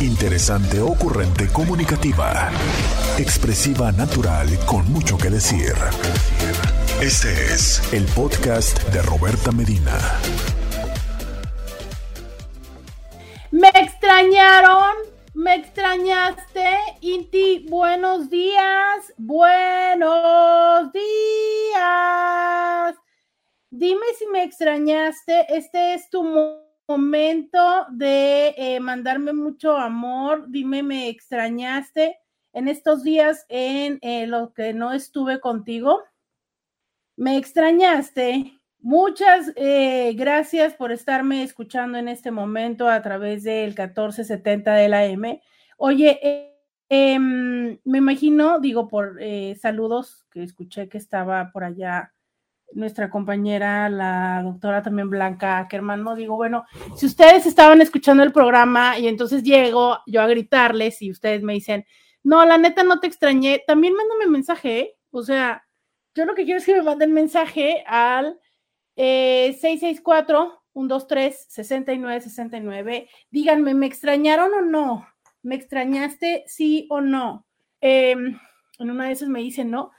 Interesante, ocurrente, comunicativa. Expresiva, natural, con mucho que decir. Este es el podcast de Roberta Medina. ¿Me extrañaron? ¿Me extrañaste? Inti, buenos días. Buenos días. Dime si me extrañaste. Este es tu momento de eh, mandarme mucho amor. Dime, ¿me extrañaste en estos días en eh, lo que no estuve contigo? ¿Me extrañaste? Muchas eh, gracias por estarme escuchando en este momento a través del 1470 de la M. Oye, em, me imagino, digo, por saludos que escuché que estaba por allá nuestra compañera, la doctora también Blanca Ackerman, ¿no? Digo, bueno, si ustedes estaban escuchando el programa y entonces llego yo a gritarles y ustedes me dicen, no, la neta no te extrañé, también mándame mensaje, ¿eh? O sea, yo lo que quiero es que me manden mensaje al eh, 664-123-6969. Díganme, ¿me extrañaron o no? ¿Me extrañaste, sí o no? Em, en una de esas me dicen, no,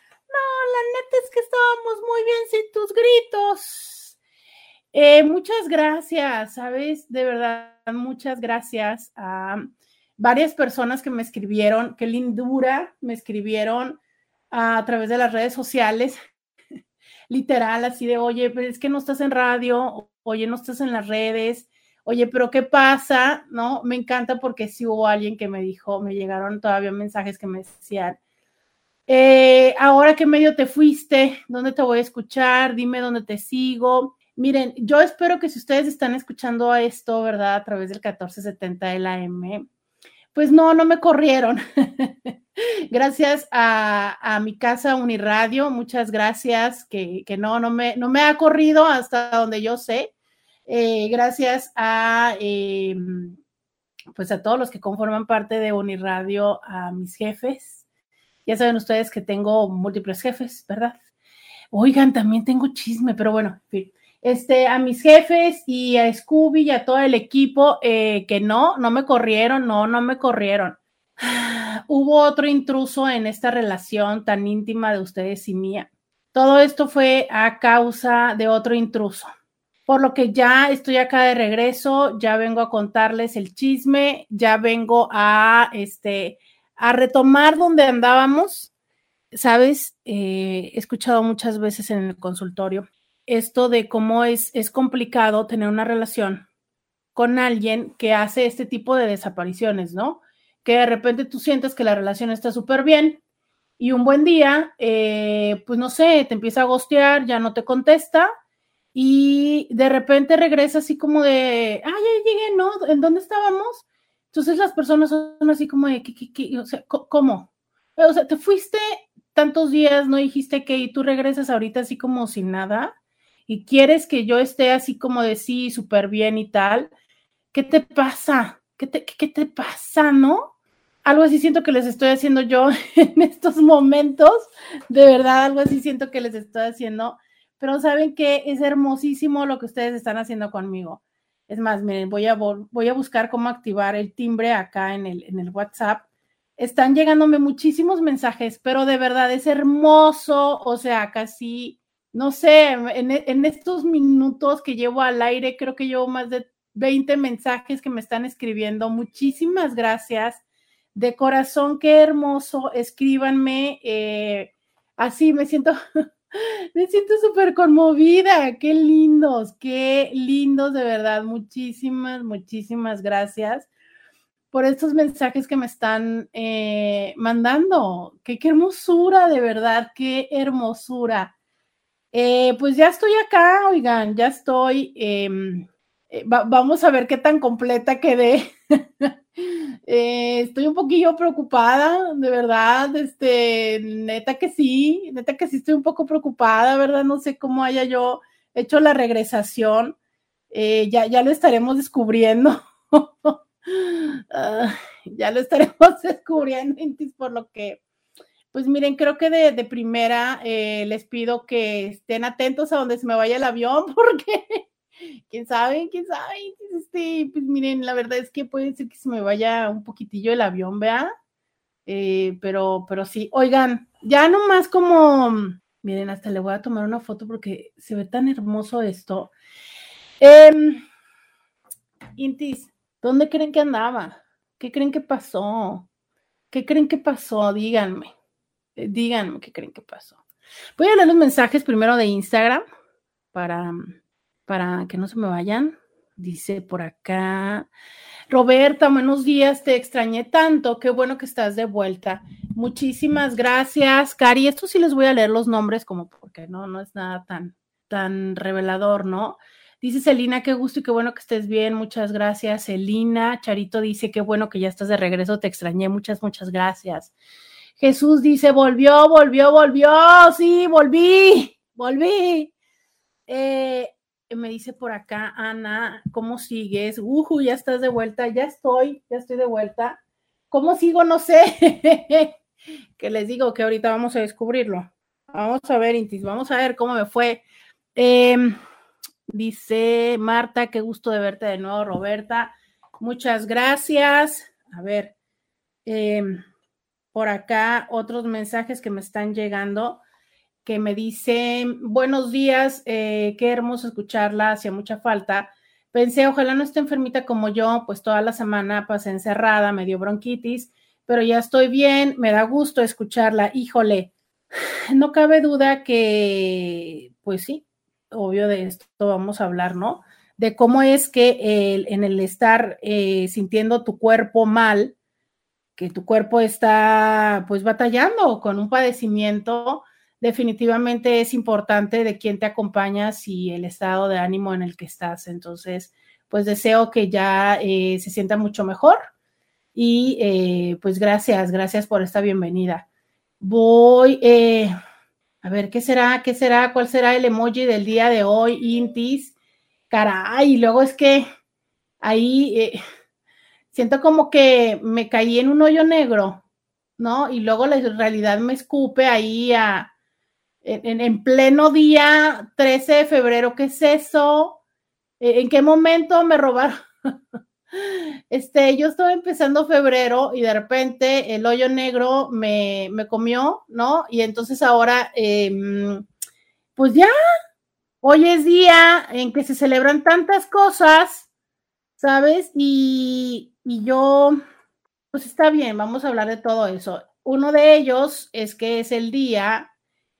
la neta es que estábamos muy bien sin tus gritos. Eh, muchas gracias, ¿sabes? De verdad, muchas gracias a varias personas que me escribieron, qué lindura, me escribieron a, través de las redes sociales, literal, así de, oye, pero es que no estás en radio, oye, no estás en las redes, oye, pero ¿qué pasa? ¿No? Me encanta porque sí hubo alguien que me dijo, me llegaron todavía mensajes que me decían, eh, ahora qué medio te fuiste, dónde te voy a escuchar, dime dónde te sigo. Miren, yo espero que si ustedes están escuchando esto, ¿verdad? A través del 1470 de la M, pues no, no me corrieron. gracias a, mi casa Uniradio, muchas gracias, que, no, no me, no me ha corrido hasta donde yo sé. Eh, gracias a, em, pues a todos los que conforman parte de Uniradio, a mis jefes, ya saben ustedes que tengo múltiples jefes, ¿verdad? Oigan, también tengo chisme, pero bueno, en fin. Este, a mis jefes y a Scooby y a todo el equipo eh, que no, no me corrieron, no, no me corrieron. Hubo otro intruso en esta relación tan íntima de ustedes y mía. Todo esto fue a causa de otro intruso. Por lo que ya estoy acá de regreso, ya vengo a contarles el chisme, ya vengo a este a retomar donde andábamos. Sabes, eh, he escuchado muchas veces en el consultorio esto de cómo es, es complicado tener una relación con alguien que hace este tipo de desapariciones, ¿no? Que de repente tú sientes que la relación está súper bien y un buen día, eh, pues no sé, te empieza a gostear, ya no te contesta y de repente regresa así como de, ay, ya llegué, ¿no? ¿En dónde estábamos? Entonces las personas son así como de, ¿qué, o sea, ¿cómo? O sea, te fuiste tantos días, no dijiste que y tú regresas ahorita así como sin nada y quieres que yo esté así como de sí, súper bien y tal. ¿Qué te pasa? ¿Qué te, ¿Qué te pasa, no? Algo así siento que les estoy haciendo yo en estos momentos. De verdad, algo así siento que les estoy haciendo. Pero saben que es hermosísimo lo que ustedes están haciendo conmigo. Es más, miren, voy a, voy a buscar cómo activar el timbre acá en el, en el WhatsApp. Están llegándome muchísimos mensajes, pero de verdad es hermoso. O sea, casi, no sé, en, en estos minutos que llevo al aire, creo que llevo más de 20 mensajes que me están escribiendo. Muchísimas gracias. De corazón, qué hermoso. Escríbanme. Eh, así me siento Me siento súper conmovida. Qué lindos, qué lindos, de verdad. Muchísimas, muchísimas gracias por estos mensajes que me están eh, mandando. Qué, hermosura, de verdad, qué hermosura. Eh, pues ya estoy acá, oigan, ya estoy. Em, eh, vamos a ver qué tan completa quedé. Eh, estoy un poquillo preocupada, de verdad, este, neta que sí, neta que sí estoy un poco preocupada, ¿verdad? No sé cómo haya yo hecho la regresación, eh, ya, ya lo estaremos descubriendo. Ah, ya lo estaremos descubriendo, por lo que, pues miren, creo que de, primera eh, les pido que estén atentos a donde se me vaya el avión, porque quién sabe, quién sabe. Este, pues miren, la verdad es que puede ser que se me vaya un poquitillo el avión, vea. Eh, pero, pero sí, oigan, ya nomás como, miren, hasta le voy a tomar una foto porque se ve tan hermoso esto. Eh, Intis, ¿dónde creen que andaba? ¿Qué creen que pasó? ¿Qué creen que pasó? Díganme. Eh, díganme qué creen que pasó. Voy a leer los mensajes primero de Instagram para, para que no se me vayan. Dice por acá, Roberta, buenos días, te extrañé tanto, qué bueno que estás de vuelta. Muchísimas gracias, Cari. Esto sí les voy a leer los nombres como porque no, no es nada tan, tan revelador, ¿no? Dice Celina, qué gusto y qué bueno que estés bien. Muchas gracias, Celina. Charito dice, qué bueno que ya estás de regreso, te extrañé. Muchas, muchas gracias. Jesús dice, volvió, volvió, volvió. Sí, volví, volví. Eh, me dice por acá, Ana, ¿cómo sigues? Uju, ya estás de vuelta, ya estoy, ya estoy de vuelta. ¿Cómo sigo? No sé. que les digo que ahorita vamos a descubrirlo. Vamos a ver, Intis, vamos a ver cómo me fue. Eh, Dice Marta, qué gusto de verte de nuevo, Roberta. Muchas gracias. A ver, em, por acá otros mensajes que me están llegando que me dicen, buenos días, eh, qué hermoso escucharla, hacía mucha falta. Pensé, ojalá no esté enfermita como yo, pues toda la semana pasé encerrada, me dio bronquitis, pero ya estoy bien, me da gusto escucharla. Híjole, no cabe duda que, pues sí, obvio de esto vamos a hablar, ¿no? De cómo es que en el estar eh, sintiendo tu cuerpo mal, que tu cuerpo está pues batallando con un padecimiento, definitivamente es importante de quién te acompañas y el estado de ánimo en el que estás. Entonces, pues deseo que ya eh, se sienta mucho mejor y eh, pues gracias, gracias por esta bienvenida. Voy, a ver, ¿qué será? ¿Qué será? ¿Cuál será el emoji del día de hoy? Intis. Caray, luego es que ahí eh, siento como que me caí en un hoyo negro, ¿no? Y luego la realidad me escupe ahí a, en, en pleno día 13 de febrero. ¿Qué es eso? ¿En qué momento me robaron? Este, yo estaba empezando febrero y de repente el hoyo negro me, comió, ¿no? Y entonces ahora, em, pues ya, hoy es día en que se celebran tantas cosas, ¿sabes? Y, y yo, pues está bien, vamos a hablar de todo eso. Uno de ellos es que es el Día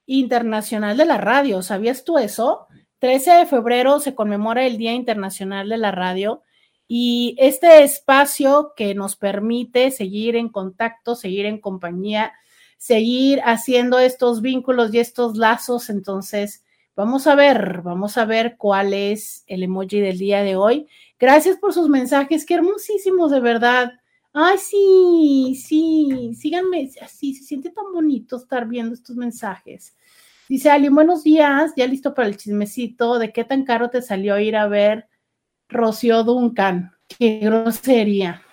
Internacional de la Radio, ¿sabías tú eso? 13 de febrero se conmemora el Día Internacional de la Radio y este espacio que nos permite seguir en contacto, seguir en compañía, seguir haciendo estos vínculos y estos lazos. Entonces, vamos a ver, vamos a ver cuál es el emoji del día de hoy. Gracias por sus mensajes, qué hermosísimos, de verdad. Ay, sí, sí, síganme, así se siente tan bonito estar viendo estos mensajes. Dice Ali, buenos días, ya listo para el chismecito, ¿de qué tan caro te salió ir a ver Rocío Duncan. Qué grosería.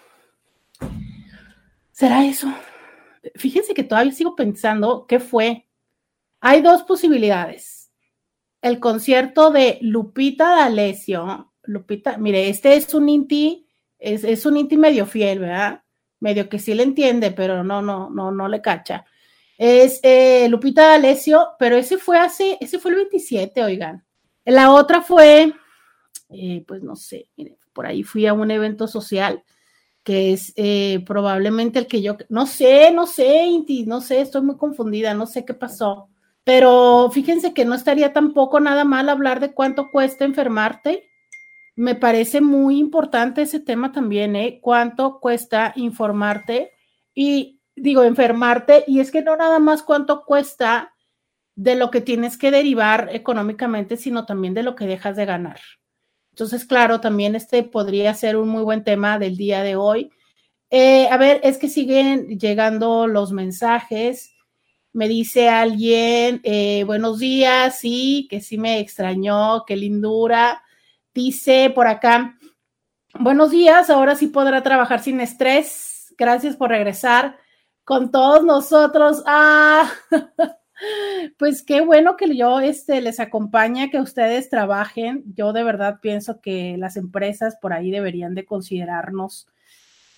¿Será eso? Fíjense que todavía sigo pensando qué fue. Hay dos posibilidades. El concierto de Lupita D'Alessio. Lupita, mire, este es un inti, es, un inti medio fiel, ¿verdad? Medio que sí le entiende, pero no, no, no, no le cacha. Es eh, Lupita D'Alessio, pero ese fue hace, ese fue el 27, oigan. La otra fue eh, pues no sé, por ahí fui a un evento social que es eh, probablemente el que yo, no sé, no sé, Inti, no sé, estoy muy confundida, no sé qué pasó, pero fíjense que no estaría tampoco nada mal hablar de cuánto cuesta enfermarte. Me parece muy importante ese tema también, ¿eh? Cuánto cuesta informarte y digo, enfermarte, y es que no nada más cuánto cuesta de lo que tienes que derivar económicamente, sino también de lo que dejas de ganar. Entonces, claro, también este podría ser un muy buen tema del día de hoy. Eh, a ver, es que siguen llegando los mensajes. Me dice alguien, eh, buenos días, sí, que sí me extrañó, qué lindura. Dice por acá, buenos días, ahora sí podrá trabajar sin estrés. Gracias por regresar con todos nosotros. Ah, Pues qué bueno que yo este, les acompañe, que ustedes trabajen. Yo de verdad pienso que las empresas por ahí deberían de considerarnos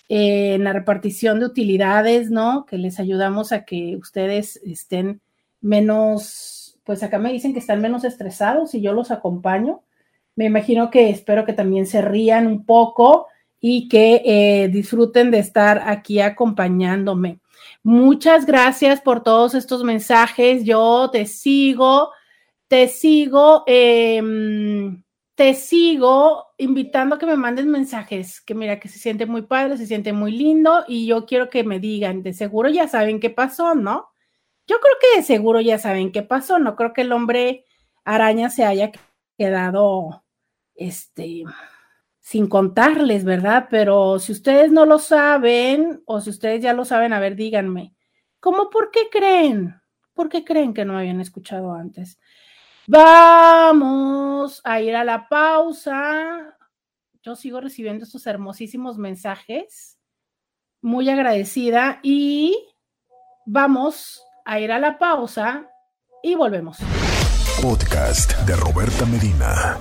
eh, en la repartición de utilidades, ¿no? Que les ayudamos a que ustedes estén menos, pues acá me dicen que están menos estresados y yo los acompaño. Me imagino que espero que también se rían un poco y que eh, disfruten de estar aquí acompañándome. Muchas gracias por todos estos mensajes. Yo te sigo, te sigo, em, te sigo invitando a que me mandes mensajes, que mira que se siente muy padre, se siente muy lindo y yo quiero que me digan, de seguro ya saben qué pasó, ¿no? Yo creo que de seguro ya saben qué pasó, no creo que el hombre araña se haya quedado, este, sin contarles, ¿verdad? Pero si ustedes no lo saben o si ustedes ya lo saben, a ver, díganme, ¿cómo por qué creen? ¿Por qué creen que no habían escuchado antes? Vamos a ir a la pausa. Yo sigo recibiendo estos hermosísimos mensajes. Muy agradecida y vamos a ir a la pausa y volvemos. Podcast de Roberta Medina.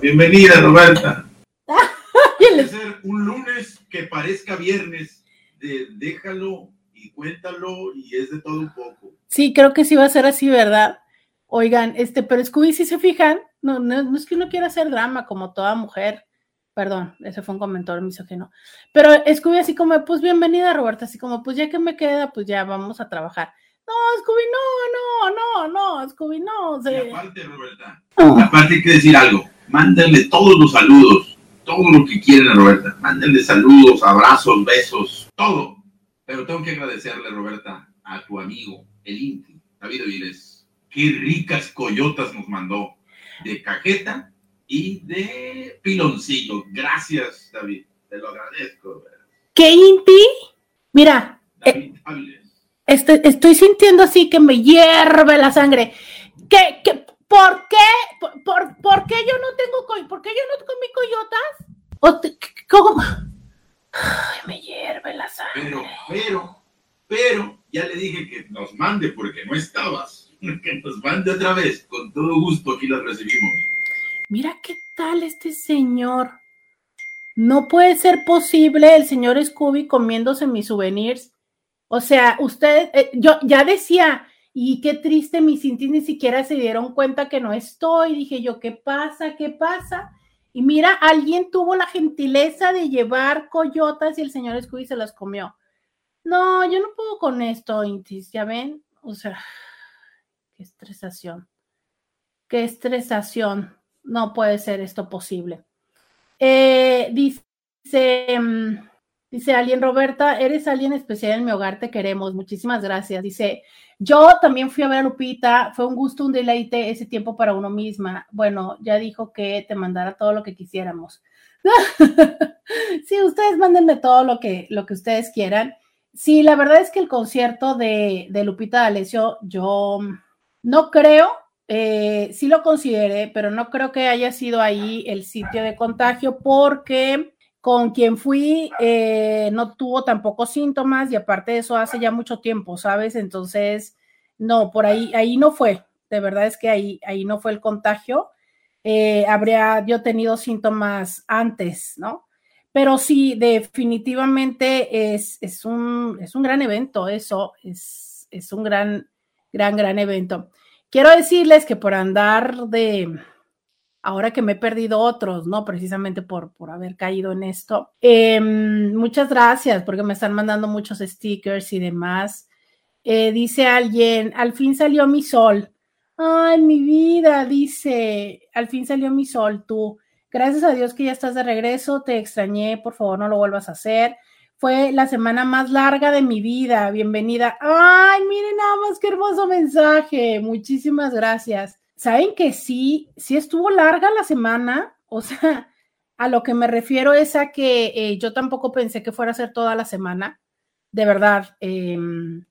Bienvenida, Roberta. Puede ser un lunes que parezca viernes, de déjalo y cuéntalo y es de todo un poco. Sí, creo que sí va a ser así, ¿verdad? Oigan, este, pero Scooby, si se fijan, no, no, es que uno quiera hacer drama como toda mujer. Perdón, ese fue un comentario misógino. Pero Scooby así como, pues bienvenida, Roberta, así como, pues ya que me queda, pues ya vamos a trabajar. No, Scooby, no, no, no, no, Scooby, no. Y aparte, Roberta, aparte hay que decir algo, mándale todos los saludos todo lo que quieren Roberta. Mándenle saludos, abrazos, besos, todo. Pero tengo que agradecerle, Roberta, a tu amigo, el Inti, David Aviles. Qué ricas coyotas nos mandó de cajeta y de piloncillo. Gracias, David. Te lo agradezco. ¿Qué Inti? Mira. David eh, Estoy, estoy, sintiendo así que me hierve la sangre. ¿Qué, qué, ¿Por qué? ¿Por, por, qué yo no tengo ¿Por qué yo no comí coyotas? ¿Cómo? Ay, me hierve la sangre. Pero, pero, pero, ya le dije que nos mande porque no estabas. Que nos mande otra vez. Con todo gusto aquí las recibimos. Mira qué tal este señor. No puede ser posible el señor Scooby comiéndose mis souvenirs. O sea, usted, eh, yo ya decía, y qué triste, mis Cintis ni siquiera se dieron cuenta que no estoy. Dije yo, ¿qué pasa? ¿Qué pasa? Y mira, alguien tuvo la gentileza de llevar coyotas y el señor Scooby se las comió. No, yo no puedo con esto, Intis, ¿ya ven? O sea, qué estresación. Qué estresación. No puede ser esto posible. Eh, dice, mm, dice alguien, Roberta, eres alguien especial en mi hogar, te queremos. Muchísimas gracias. Dice, yo también fui a ver a Lupita, fue un gusto, un deleite ese tiempo para uno misma. Bueno, ya dijo que te mandara todo lo que quisiéramos. sí, ustedes mándenme todo lo que, lo que ustedes quieran. Sí, la verdad es que el concierto de, de Lupita D'Alessio, yo no creo, eh, sí lo consideré, pero no creo que haya sido ahí el sitio de contagio porque con quien fui eh, no tuvo tampoco síntomas y aparte de eso hace ya mucho tiempo, ¿sabes? Entonces, no, por ahí, ahí no fue. De verdad es que ahí, ahí no fue el contagio. Eh, habría yo tenido síntomas antes, ¿no? Pero sí, definitivamente es, es, un, es un gran evento, eso, es, es un gran, gran, gran evento. Quiero decirles que por andar de, ahora que me he perdido otros, ¿no? Precisamente por, por haber caído en esto. Em, muchas gracias porque me están mandando muchos stickers y demás. Eh, dice alguien, al fin salió mi sol. Ay, mi vida, dice, al fin salió mi sol, tú. Gracias a Dios que ya estás de regreso, te extrañé, por favor no lo vuelvas a hacer. Fue la semana más larga de mi vida, bienvenida. Ay, miren nada más qué hermoso mensaje, muchísimas gracias saben que sí, sí estuvo larga la semana, o sea, a lo que me refiero es a que eh, yo tampoco pensé que fuera a ser toda la semana, de verdad, em,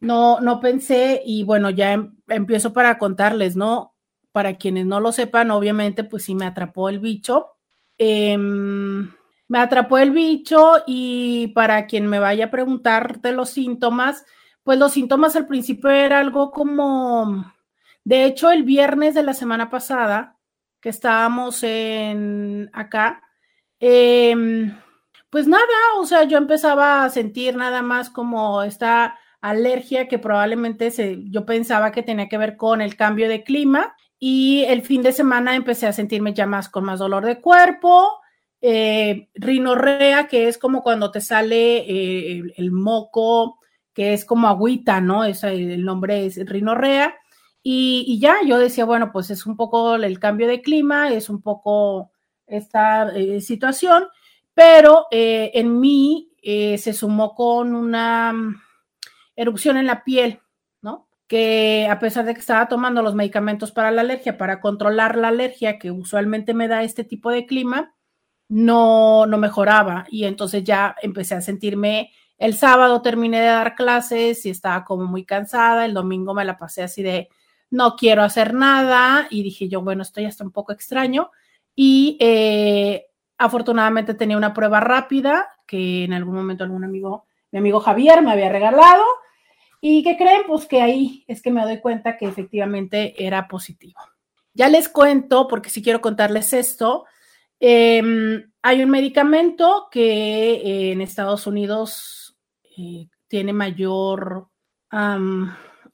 no, no pensé y bueno, ya em, empiezo para contarles, ¿no? Para quienes no lo sepan, obviamente, pues sí me atrapó el bicho. Em, me atrapó el bicho y para quien me vaya a preguntar de los síntomas, pues los síntomas al principio era algo como, de hecho, el viernes de la semana pasada, que estábamos en acá, em, pues nada, o sea, yo empezaba a sentir nada más como esta alergia que probablemente se, yo pensaba que tenía que ver con el cambio de clima y el fin de semana empecé a sentirme ya más con más dolor de cuerpo, eh, rinorrea, que es como cuando te sale eh, el, moco, que es como agüita, ¿no? Es, el nombre es rinorrea. Y, ya, yo decía, bueno, pues es un poco el cambio de clima, es un poco esta eh, situación, pero en mí se sumó con una mm, erupción en la piel, ¿no? Que a pesar de que estaba tomando los medicamentos para la alergia, para controlar la alergia que usualmente me da este tipo de clima, no, no mejoraba y entonces ya empecé a sentirme, el sábado terminé de dar clases y estaba como muy cansada, el domingo me la pasé así de, no quiero hacer nada y dije yo, bueno, esto ya está un poco extraño. Y eh, afortunadamente tenía una prueba rápida que en algún momento algún amigo, mi amigo Javier me había regalado. Y que creen, pues que ahí es que me doy cuenta que efectivamente era positivo. Ya les cuento, porque si quiero contarles esto, Em, hay un medicamento que eh, en Estados Unidos eh, tiene mayor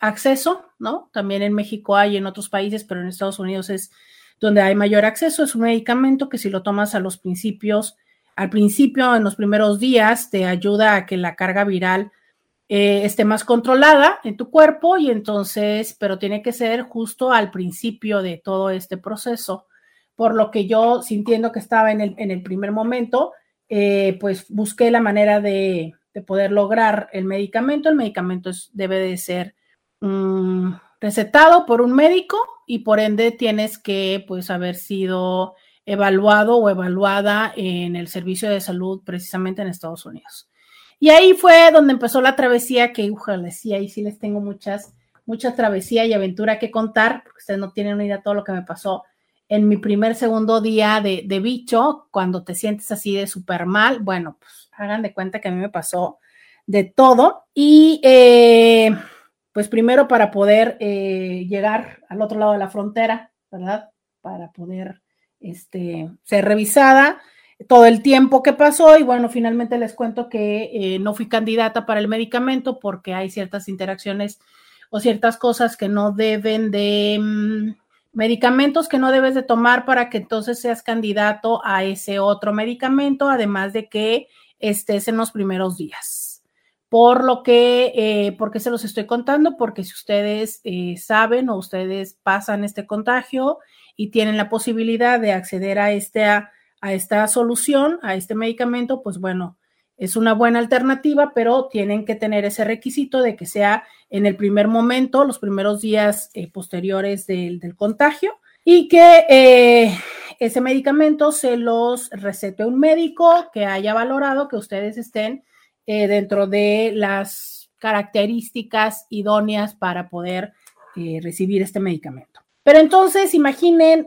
acceso, ¿no? También en México hay, en otros países, pero en Estados Unidos es donde hay mayor acceso. Es un medicamento que si lo tomas a los principios, al principio, en los primeros días, te ayuda a que la carga viral eh, esté más controlada en tu cuerpo y entonces, pero tiene que ser justo al principio de todo este proceso por lo que yo, sintiendo que estaba en el, primer momento, eh, pues busqué la manera de, poder lograr el medicamento. El medicamento debe de ser mm, recetado por un médico y por ende tienes que pues haber sido evaluado o evaluada en el servicio de salud precisamente en Estados Unidos. Y ahí fue donde empezó la travesía que, ojalá, sí, ahí sí les tengo muchas, mucha travesía y aventura que contar, porque ustedes no tienen una idea de todo lo que me pasó en mi primer, segundo día de, bicho, cuando te sientes así de súper mal, bueno, pues hagan de cuenta que a mí me pasó de todo. Y eh, pues primero para poder eh, llegar al otro lado de la frontera, ¿verdad? Para poder este, ser revisada todo el tiempo que pasó y bueno, finalmente les cuento que eh, no fui candidata para el medicamento porque hay ciertas interacciones o ciertas cosas que no deben de... Mm, medicamentos que no debes de tomar para que entonces seas candidato a ese otro medicamento, además de que estés en los primeros días. Por lo que, eh, ¿por qué se los estoy contando? Porque si ustedes eh, saben o ustedes pasan este contagio y tienen la posibilidad de acceder a, este, a esta solución, a este medicamento, pues bueno, es una buena alternativa, pero tienen que tener ese requisito de que sea en el primer momento, los primeros días eh, posteriores del, contagio, y que ese medicamento se los recete un médico que haya valorado que ustedes estén eh, dentro de las características idóneas para poder recibir este medicamento. Pero entonces imaginen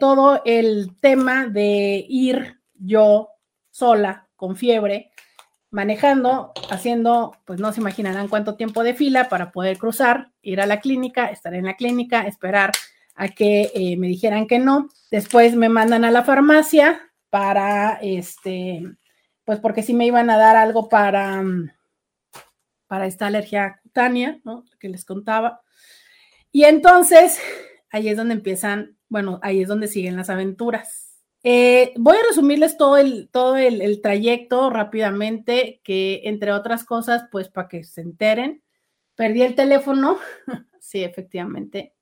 todo el tema de ir yo sola con fiebre manejando, haciendo, pues no se imaginarán cuánto tiempo de fila para poder cruzar, ir a la clínica, estar en la clínica, esperar a que eh, me dijeran que no. Después me mandan a la farmacia para, este, pues porque sí me iban a dar algo para, para esta alergia cutánea, ¿no? Que les contaba. Y entonces, ahí es donde empiezan, bueno, ahí es donde siguen las aventuras. Eh, voy a resumirles todo el, todo el, trayecto rápidamente, que entre otras cosas, pues para que se enteren, perdí el teléfono, sí, efectivamente,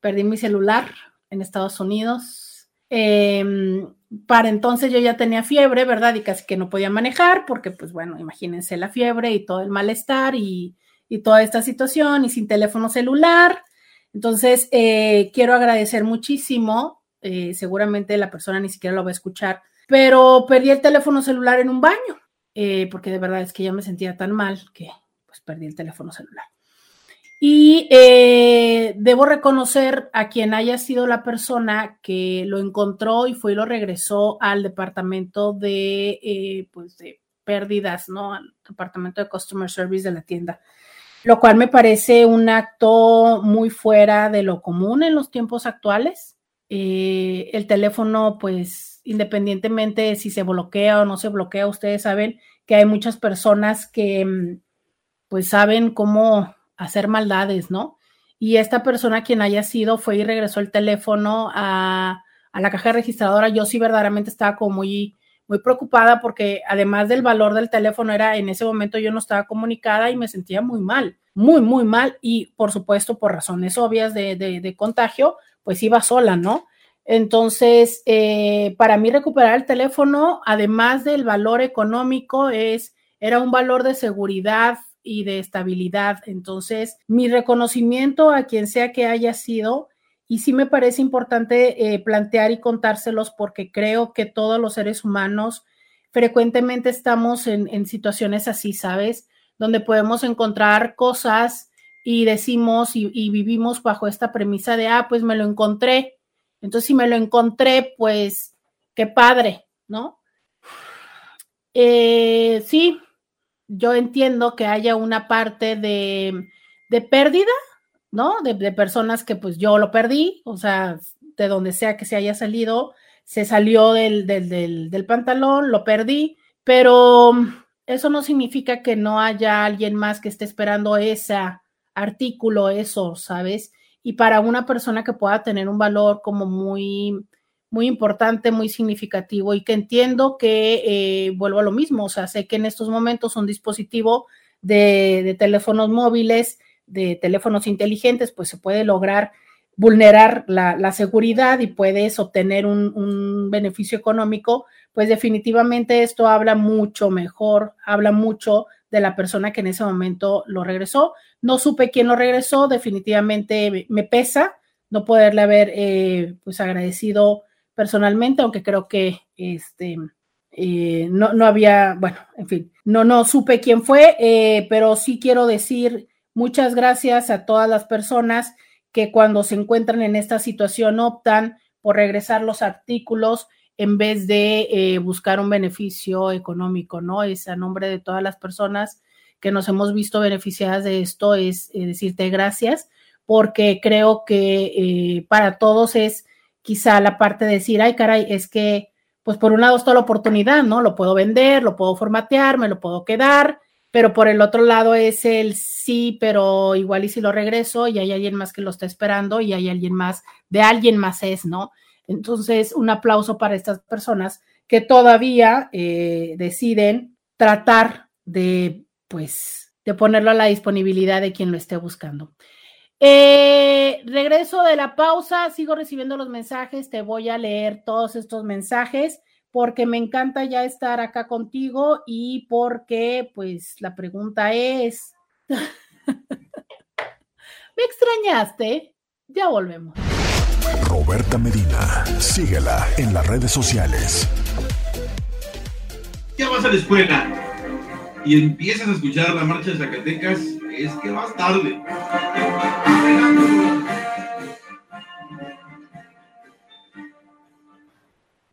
perdí mi celular en Estados Unidos. Em, para entonces yo ya tenía fiebre, ¿verdad? Y casi que no podía manejar, porque pues bueno, imagínense la fiebre y todo el malestar y, toda esta situación y sin teléfono celular. Entonces, eh, quiero agradecer muchísimo eh, seguramente la persona ni siquiera lo va a escuchar, pero perdí el teléfono celular en un baño, eh, porque de verdad es que ya me sentía tan mal que pues perdí el teléfono celular. Y eh, debo reconocer a quien haya sido la persona que lo encontró y fue y lo regresó al departamento de, pues de pérdidas, ¿no? Al departamento de Customer Service de la tienda. lo cual me parece un acto muy fuera de lo común en los tiempos actuales. Eh, el teléfono, pues, independientemente si se bloquea o no se bloquea, ustedes saben que hay muchas personas que, mm, pues, saben cómo hacer maldades, ¿no? Y esta persona, quien haya sido, fue y regresó el teléfono a, a la caja registradora. Yo sí verdaderamente estaba como muy muy preocupada porque además del valor del teléfono era en ese momento yo no estaba comunicada y me sentía muy mal, muy, muy mal y por supuesto por razones obvias de, contagio, pues iba sola, ¿no? Entonces, eh, para mí recuperar el teléfono, además del valor económico, es, era un valor de seguridad y de estabilidad. Entonces, mi reconocimiento a quien sea que haya sido, y sí me parece importante eh, plantear y contárselos porque creo que todos los seres humanos frecuentemente estamos en, situaciones así, ¿sabes? Donde podemos encontrar cosas y decimos y, vivimos bajo esta premisa de, ah, pues me lo encontré. Entonces, si me lo encontré, pues qué padre, ¿no? Eh, sí, yo entiendo que haya una parte de, de pérdida, ¿no? De, personas que pues yo lo perdí, o sea, de donde sea que se haya salido, se salió del, del, pantalón, lo perdí, pero eso no significa que no haya alguien más que esté esperando ese artículo, eso, ¿sabes? Y para una persona que pueda tener un valor como muy, muy importante, muy significativo y que entiendo que eh, vuelvo a lo mismo, o sea, sé que en estos momentos un dispositivo de, teléfonos móviles de teléfonos inteligentes, pues se puede lograr vulnerar la, seguridad y puedes obtener un, beneficio económico, pues definitivamente esto habla mucho mejor, habla mucho de la persona que en ese momento lo regresó. No supe quién lo regresó, definitivamente me pesa no poderle haber eh, pues agradecido personalmente, aunque creo que este eh, no, no había, bueno, en fin, no, no supe quién fue, eh, pero sí quiero decir Muchas gracias a todas las personas que cuando se encuentran en esta situación optan por regresar los artículos en vez de eh, buscar un beneficio económico, ¿no? Es a nombre de todas las personas que nos hemos visto beneficiadas de esto, es decirte gracias, porque creo que para todos es quizá la parte de decir, ay, caray, es que, pues por un lado está la oportunidad, ¿no? Lo puedo vender, lo puedo formatear, me lo puedo quedar, pero por el otro lado es el sí, pero igual y si lo regreso y hay alguien más que lo está esperando y hay alguien más, de alguien más es, ¿no? Entonces, un aplauso para estas personas que todavía eh, deciden tratar de, pues, de ponerlo a la disponibilidad de quien lo esté buscando. Eh, regreso de la pausa, sigo recibiendo los mensajes, te voy a leer todos estos mensajes porque me encanta ya estar acá contigo y porque pues la pregunta es, ¿me extrañaste? Ya volvemos. Roberta Medina, síguela en las redes sociales. Ya vas a la escuela y empiezas a escuchar la marcha de Zacatecas, es que vas tarde.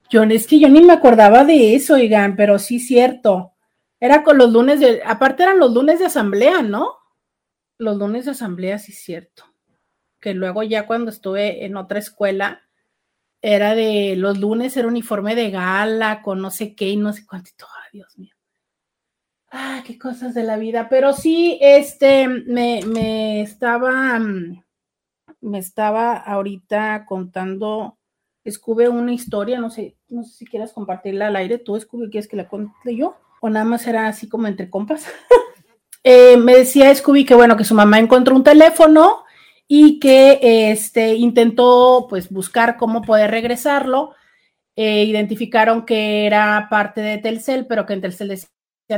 Yo, es que yo ni me acordaba de eso, oigan, pero sí cierto. Era con los lunes de, aparte eran los lunes de asamblea, ¿no? Los lunes de asamblea, sí cierto. Que luego ya cuando estuve en otra escuela, era de los lunes era uniforme de gala, con no sé qué y no sé cuánto. Ay, Dios mío. Ah, qué cosas de la vida. Pero sí, este, me, me estaba, mm, me estaba ahorita contando Scooby una historia, no sé, no sé si quieras compartirla al aire, tú Scooby, ¿quieres que la cuente yo? O nada más era así como entre compas. Eh, me decía Scooby que bueno, que su mamá encontró un teléfono y que este, intentó pues buscar cómo poder regresarlo. Eh, identificaron que era parte de Telcel, pero que en Telcel decía,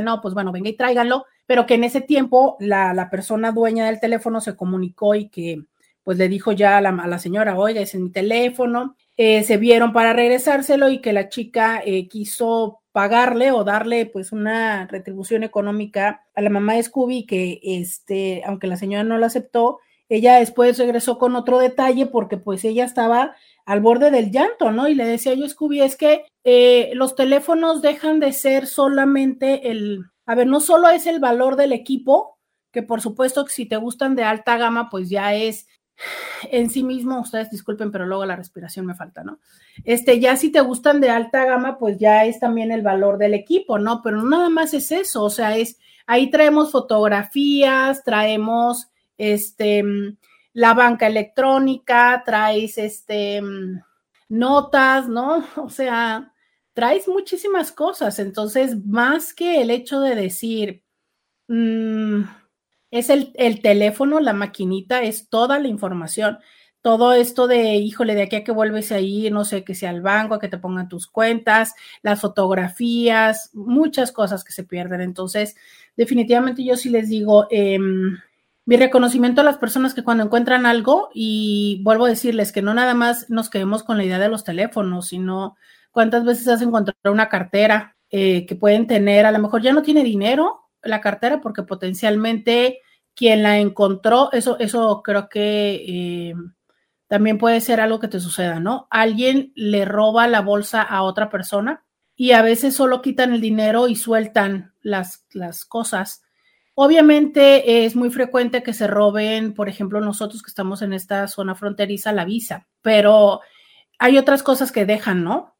no, pues bueno, venga y tráiganlo, pero que en ese tiempo la, la persona dueña del teléfono se comunicó y que pues le dijo ya a la, la señora, oiga, es en mi teléfono, eh, se vieron para regresárselo y que la chica eh, quiso pagarle o darle pues una retribución económica a la mamá de Scooby que este, aunque la señora no lo aceptó, ella después regresó con otro detalle porque pues ella estaba al borde del llanto, ¿no? Y le decía yo, Scooby, es que eh, los teléfonos dejan de ser solamente el, a ver, no solo es el valor del equipo, que por supuesto que si te gustan de alta gama, pues ya es en sí mismo, ustedes disculpen, pero luego la respiración me falta, ¿no? Este, ya si te gustan de alta gama, pues ya es también el valor del equipo, ¿no? Pero nada más es eso, o sea, es, ahí traemos fotografías, traemos, este, la banca electrónica, traes, este, notas, ¿no? O sea, traes muchísimas cosas, entonces, más que el hecho de decir, mmm, es el, teléfono, la maquinita, es toda la información. Todo esto de, híjole, de aquí a que vuelves a ir, no sé, que sea al banco, a que te pongan tus cuentas, las fotografías, muchas cosas que se pierden. Entonces, definitivamente yo sí les digo, em, mi reconocimiento a las personas que cuando encuentran algo, y vuelvo a decirles que no nada más nos quedemos con la idea de los teléfonos, sino cuántas veces has encontrado una cartera eh, que pueden tener, a lo mejor ya no tiene dinero, la cartera porque potencialmente quien la encontró, eso, eso creo que eh, también puede ser algo que te suceda, ¿no? Alguien le roba la bolsa a otra persona y a veces solo quitan el dinero y sueltan las, las cosas. Obviamente es muy frecuente que se roben, por ejemplo, nosotros que estamos en esta zona fronteriza, la visa, pero hay otras cosas que dejan, ¿no?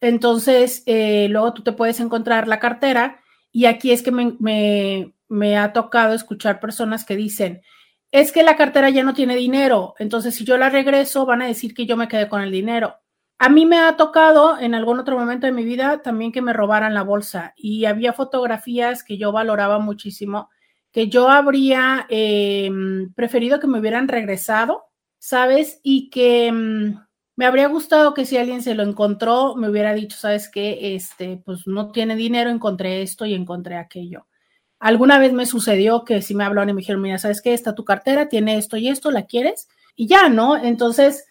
Entonces, eh, luego tú te puedes encontrar la cartera y aquí es que me, ha tocado escuchar personas que dicen, es que la cartera ya no tiene dinero, entonces si yo la regreso van a decir que yo me quedé con el dinero. A mí me ha tocado en algún otro momento de mi vida también que me robaran la bolsa y había fotografías que yo valoraba muchísimo, que yo habría em, preferido que me hubieran regresado, ¿sabes? Y que em, me habría gustado que si alguien se lo encontró, me hubiera dicho, sabes qué, este, pues no tiene dinero, encontré esto y encontré aquello. Alguna vez me sucedió que si me hablaron y me dijeron, mira, sabes qué, está tu cartera, tiene esto y esto, ¿la quieres? Y ya, ¿no? Entonces,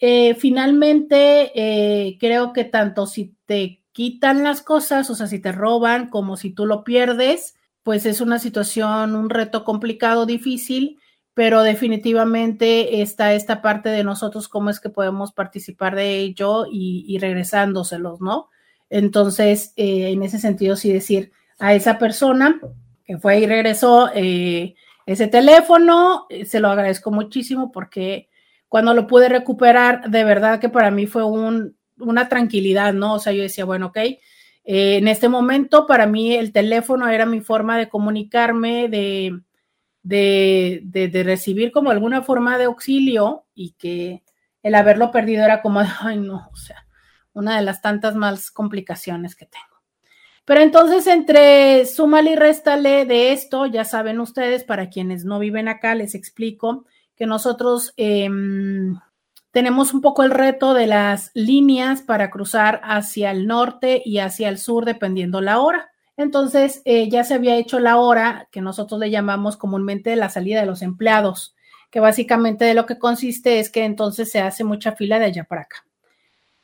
eh, finalmente, eh, creo que tanto si te quitan las cosas, o sea, si te roban, como si tú lo pierdes, pues es una situación, un reto complicado, difícil pero definitivamente está esta parte de nosotros, cómo es que podemos participar de ello y, regresándoselos, ¿no? Entonces, eh, en ese sentido, sí decir a esa persona que fue y regresó eh, ese teléfono, eh, se lo agradezco muchísimo porque cuando lo pude recuperar, de verdad que para mí fue un, una tranquilidad, ¿no? O sea, yo decía, bueno, ok, en este momento para mí el teléfono era mi forma de comunicarme, de de, de, recibir como alguna forma de auxilio y que el haberlo perdido era como, ay no, o sea, una de las tantas más complicaciones que tengo. Pero entonces entre súmale y réstale de esto, ya saben ustedes, para quienes no viven acá, les explico que nosotros em, tenemos un poco el reto de las líneas para cruzar hacia el norte y hacia el sur, dependiendo la hora. Entonces, eh, ya se había hecho la hora que nosotros le llamamos comúnmente la salida de los empleados, que básicamente de lo que consiste es que entonces se hace mucha fila de allá para acá.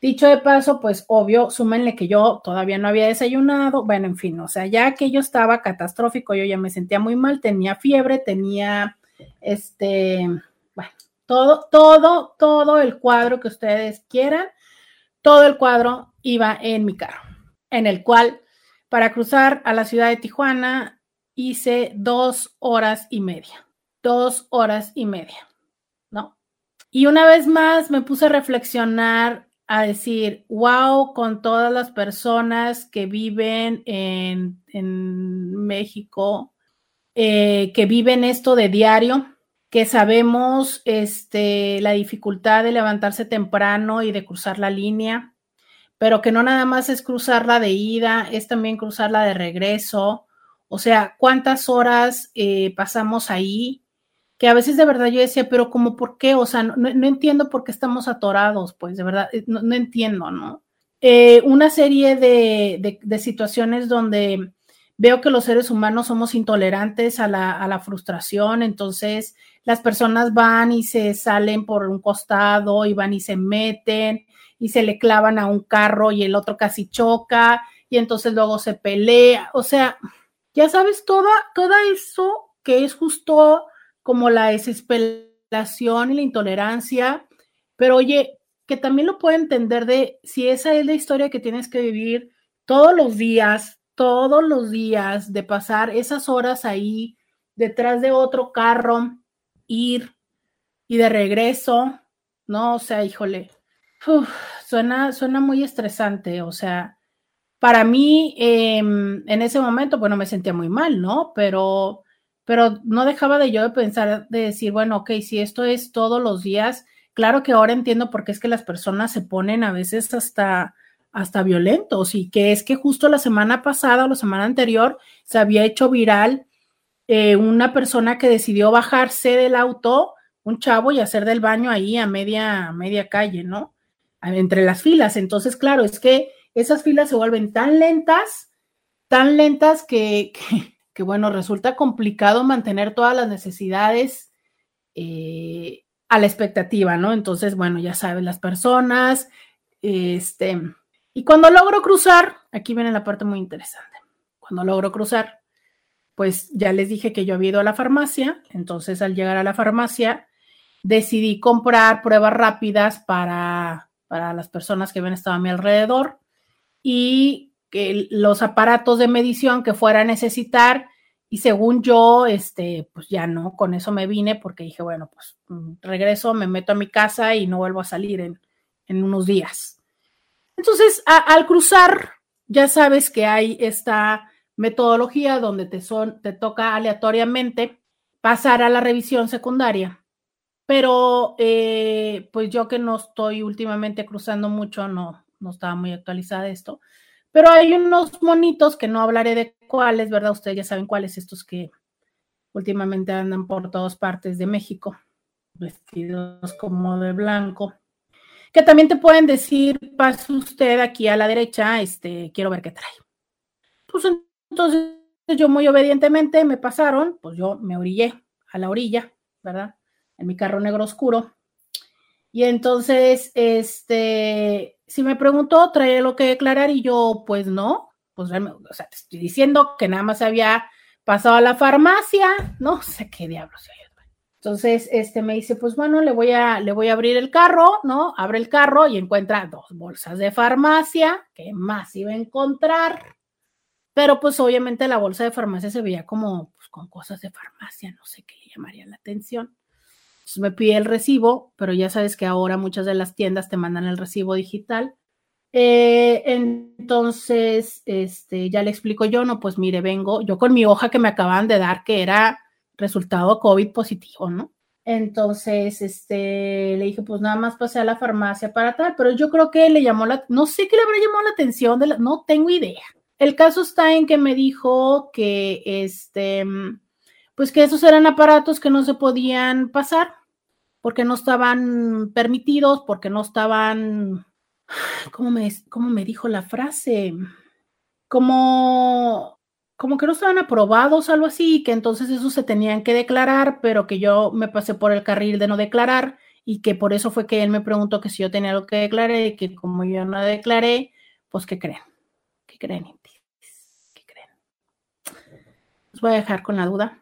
Dicho de paso, pues obvio, súmenle que yo todavía no había desayunado, bueno, en fin, o sea, ya que yo estaba catastrófico, yo ya me sentía muy mal, tenía fiebre, tenía, este, todo, todo, todo el cuadro que ustedes quieran, todo el cuadro iba en mi carro, en el cual para cruzar a la ciudad de Tijuana hice dos horas y media, dos horas y media, ¿no? Y una vez más me puse a reflexionar, a decir, wow, con todas las personas que viven en, México, eh, que viven esto de diario, que sabemos este, la dificultad de levantarse temprano y de cruzar la línea, pero que no nada más es cruzarla de ida, es también cruzarla de regreso. O sea, ¿cuántas horas eh, pasamos ahí? Que a veces de verdad yo decía, pero ¿cómo por qué? O sea, no, entiendo por qué estamos atorados, pues de verdad, eh, no, entiendo, ¿no? Eh, una serie de, de, situaciones donde veo que los seres humanos somos intolerantes a la, a la frustración, entonces las personas van y se salen por un costado y van y se meten y se le clavan a un carro y el otro casi choca y entonces luego se pelea. O sea, ya sabes, toda, eso que es justo como la desesperación y la intolerancia, pero oye, que también lo puedo entender de si esa es la historia que tienes que vivir todos los días, todos los días, de pasar esas horas ahí detrás de otro carro, ir y de regreso, ¿no? O sea, híjole, suena, suena muy estresante, o sea, para mí em, en ese momento, bueno, me sentía muy mal, ¿no? Pero, pero no dejaba de yo de pensar, de decir, bueno, ok, si esto es todos los días, claro que ahora entiendo por qué es que las personas se ponen a veces hasta hasta violentos y que es que justo la semana pasada o la semana anterior se había hecho viral eh, una persona que decidió bajarse del auto, un chavo, y hacer del baño ahí a media, media calle, ¿no? Entre las filas. Entonces, claro, es que esas filas se vuelven tan lentas, tan lentas que, que, bueno, resulta complicado mantener todas las necesidades eh, a la expectativa, ¿no? Entonces, bueno, ya sabes, las personas, este, y cuando logro cruzar, aquí viene la parte muy interesante. Cuando logro cruzar, pues ya les dije que yo había ido a la farmacia, entonces al llegar a la farmacia decidí comprar pruebas rápidas para, para las personas que habían estado a mi alrededor y que los aparatos de medición que fuera a necesitar y según yo, este, pues ya no, con eso me vine porque dije, bueno, pues mm, regreso, me meto a mi casa y no vuelvo a salir en, en unos días. Entonces, al cruzar, ya sabes que hay esta metodología donde te, son, te toca aleatoriamente pasar a la revisión secundaria. Pero eh, pues yo que no estoy últimamente cruzando mucho, no, no estaba muy actualizada esto. Pero hay unos monitos que no hablaré de cuáles, ¿verdad? Ustedes ya saben cuáles estos que últimamente andan por todas partes de México, vestidos como de blanco que también te pueden decir, pase usted aquí a la derecha, este, quiero ver qué trae. Pues entonces yo muy obedientemente me pasaron, pues yo me orillé a la orilla, ¿verdad? En mi carro negro oscuro. Y entonces, este, si me preguntó, trae lo que declarar y yo, pues no, pues te estoy diciendo que nada más había pasado a la farmacia, no sé qué diablos entonces, este me dice, pues bueno, le voy a, le voy a abrir el carro, ¿no? Abre el carro y encuentra dos bolsas de farmacia, ¿qué más iba a encontrar? Pero pues obviamente la bolsa de farmacia se veía como pues, con cosas de farmacia, no sé qué le llamaría la atención. Entonces me pide el recibo, pero ya sabes que ahora muchas de las tiendas te mandan el recibo digital. Eh, entonces, este, ya le explico yo, no, pues mire, vengo yo con mi hoja que me acaban de dar, que era resultado COVID positivo, ¿no? Entonces, este, le dije, pues nada más pasé a la farmacia para tal, pero yo creo que le llamó la, no sé qué le habrá llamado la atención, de la, no tengo idea. El caso está en que me dijo que, este, pues que esos eran aparatos que no se podían pasar, porque no estaban permitidos, porque no estaban, ¿cómo me, cómo me dijo la frase? Como como que no estaban aprobados, algo así, que entonces eso se tenían que declarar, pero que yo me pasé por el carril de no declarar y que por eso fue que él me preguntó que si yo tenía algo que declarar y que como yo no declaré, pues ¿qué creen? ¿Qué creen? ¿Qué creen? Os voy a dejar con la duda.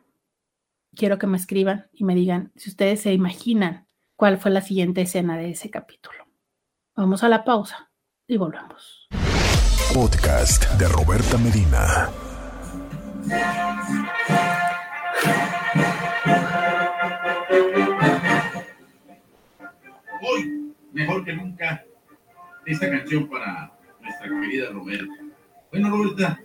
Quiero que me escriban y me digan si ustedes se imaginan cuál fue la siguiente escena de ese capítulo. Vamos a la pausa y volvemos. Podcast de Roberta Medina. Hoy, mejor que nunca, esta canción para nuestra querida Roberta. Bueno, Roberta,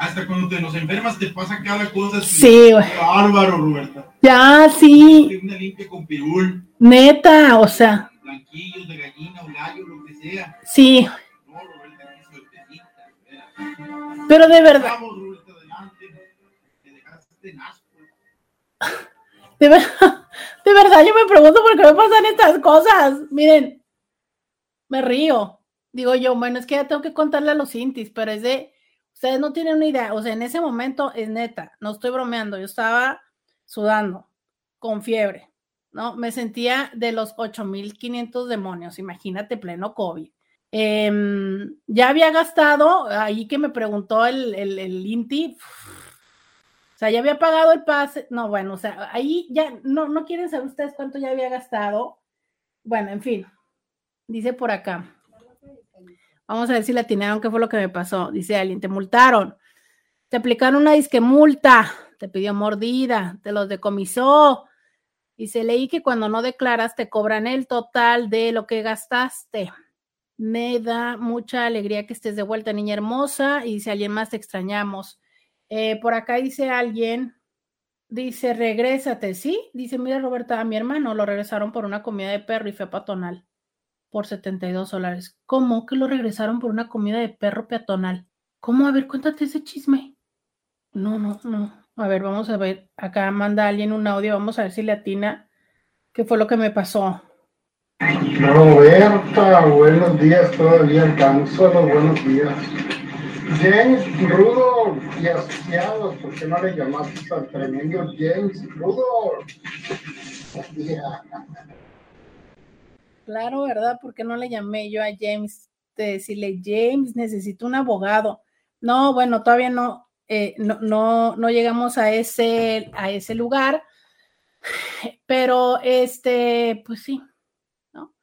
hasta cuando te nos enfermas te pasa cada cosa. Sí, Bárbaro, Roberta. Ya, sí. Una limpia con pirul. Neta, o sea. Blanquillos de gallina o gallo, lo que sea. Sí. No, Roberta, Pero de verdad. Vamos, Roberta. De verdad, de verdad, yo me pregunto por qué me pasan estas cosas. Miren, me río. Digo yo, bueno, es que ya tengo que contarle a los intis, pero es de, ustedes no tienen una idea. O sea, en ese momento es neta, no estoy bromeando. Yo estaba sudando, con fiebre, ¿no? Me sentía de los 8500 demonios, imagínate, pleno COVID. Em, ya había gastado, ahí que me preguntó el, el, el Inti, o sea, ya había pagado el pase. No, bueno, o sea, ahí ya no, no quieren saber ustedes cuánto ya había gastado. Bueno, en fin, dice por acá. Vamos a ver si la atinaron qué fue lo que me pasó. Dice alguien, te multaron. te aplicaron una disque multa, te pidió mordida, te los decomisó. Y se leí que cuando no declaras te cobran el total de lo que gastaste. Me da mucha alegría que estés de vuelta, niña hermosa. Y si alguien más te extrañamos. Eh, por acá dice alguien, dice, regrésate, ¿sí? Dice, mira Roberta, a mi hermano lo regresaron por una comida de perro y fue peatonal por 72 dólares. ¿Cómo que lo regresaron por una comida de perro peatonal? ¿Cómo? A ver, cuéntate ese chisme. No, no, no. A ver, vamos a ver. Acá manda alguien un audio. Vamos a ver si le atina qué fue lo que me pasó. Roberta, buenos días. Todavía alcanzo los buenos días. James Rudo y asociados, ¿por qué no le llamaste al tremendo James Rudo? Claro, ¿verdad? ¿Por qué no le llamé yo a James de decirle, James, necesito un abogado? No, bueno, todavía no, eh, no, no, llegamos a ese, a ese lugar, pero este, pues sí, ¿no?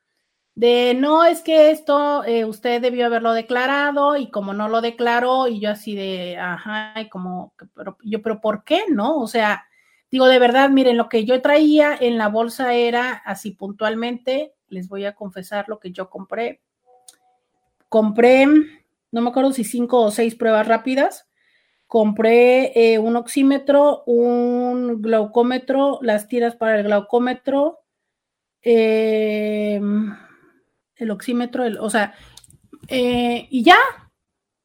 De no es que esto eh, usted debió haberlo declarado y como no lo declaró y yo así de, ajá, y como, pero yo, pero ¿por qué no? O sea, digo, de verdad, miren, lo que yo traía en la bolsa era así puntualmente, les voy a confesar lo que yo compré. Compré, no me acuerdo si cinco o seis pruebas rápidas compré eh, un oxímetro, un glaucómetro, las tiras para el glaucómetro, em, el oxímetro, el, o sea, eh, y ya,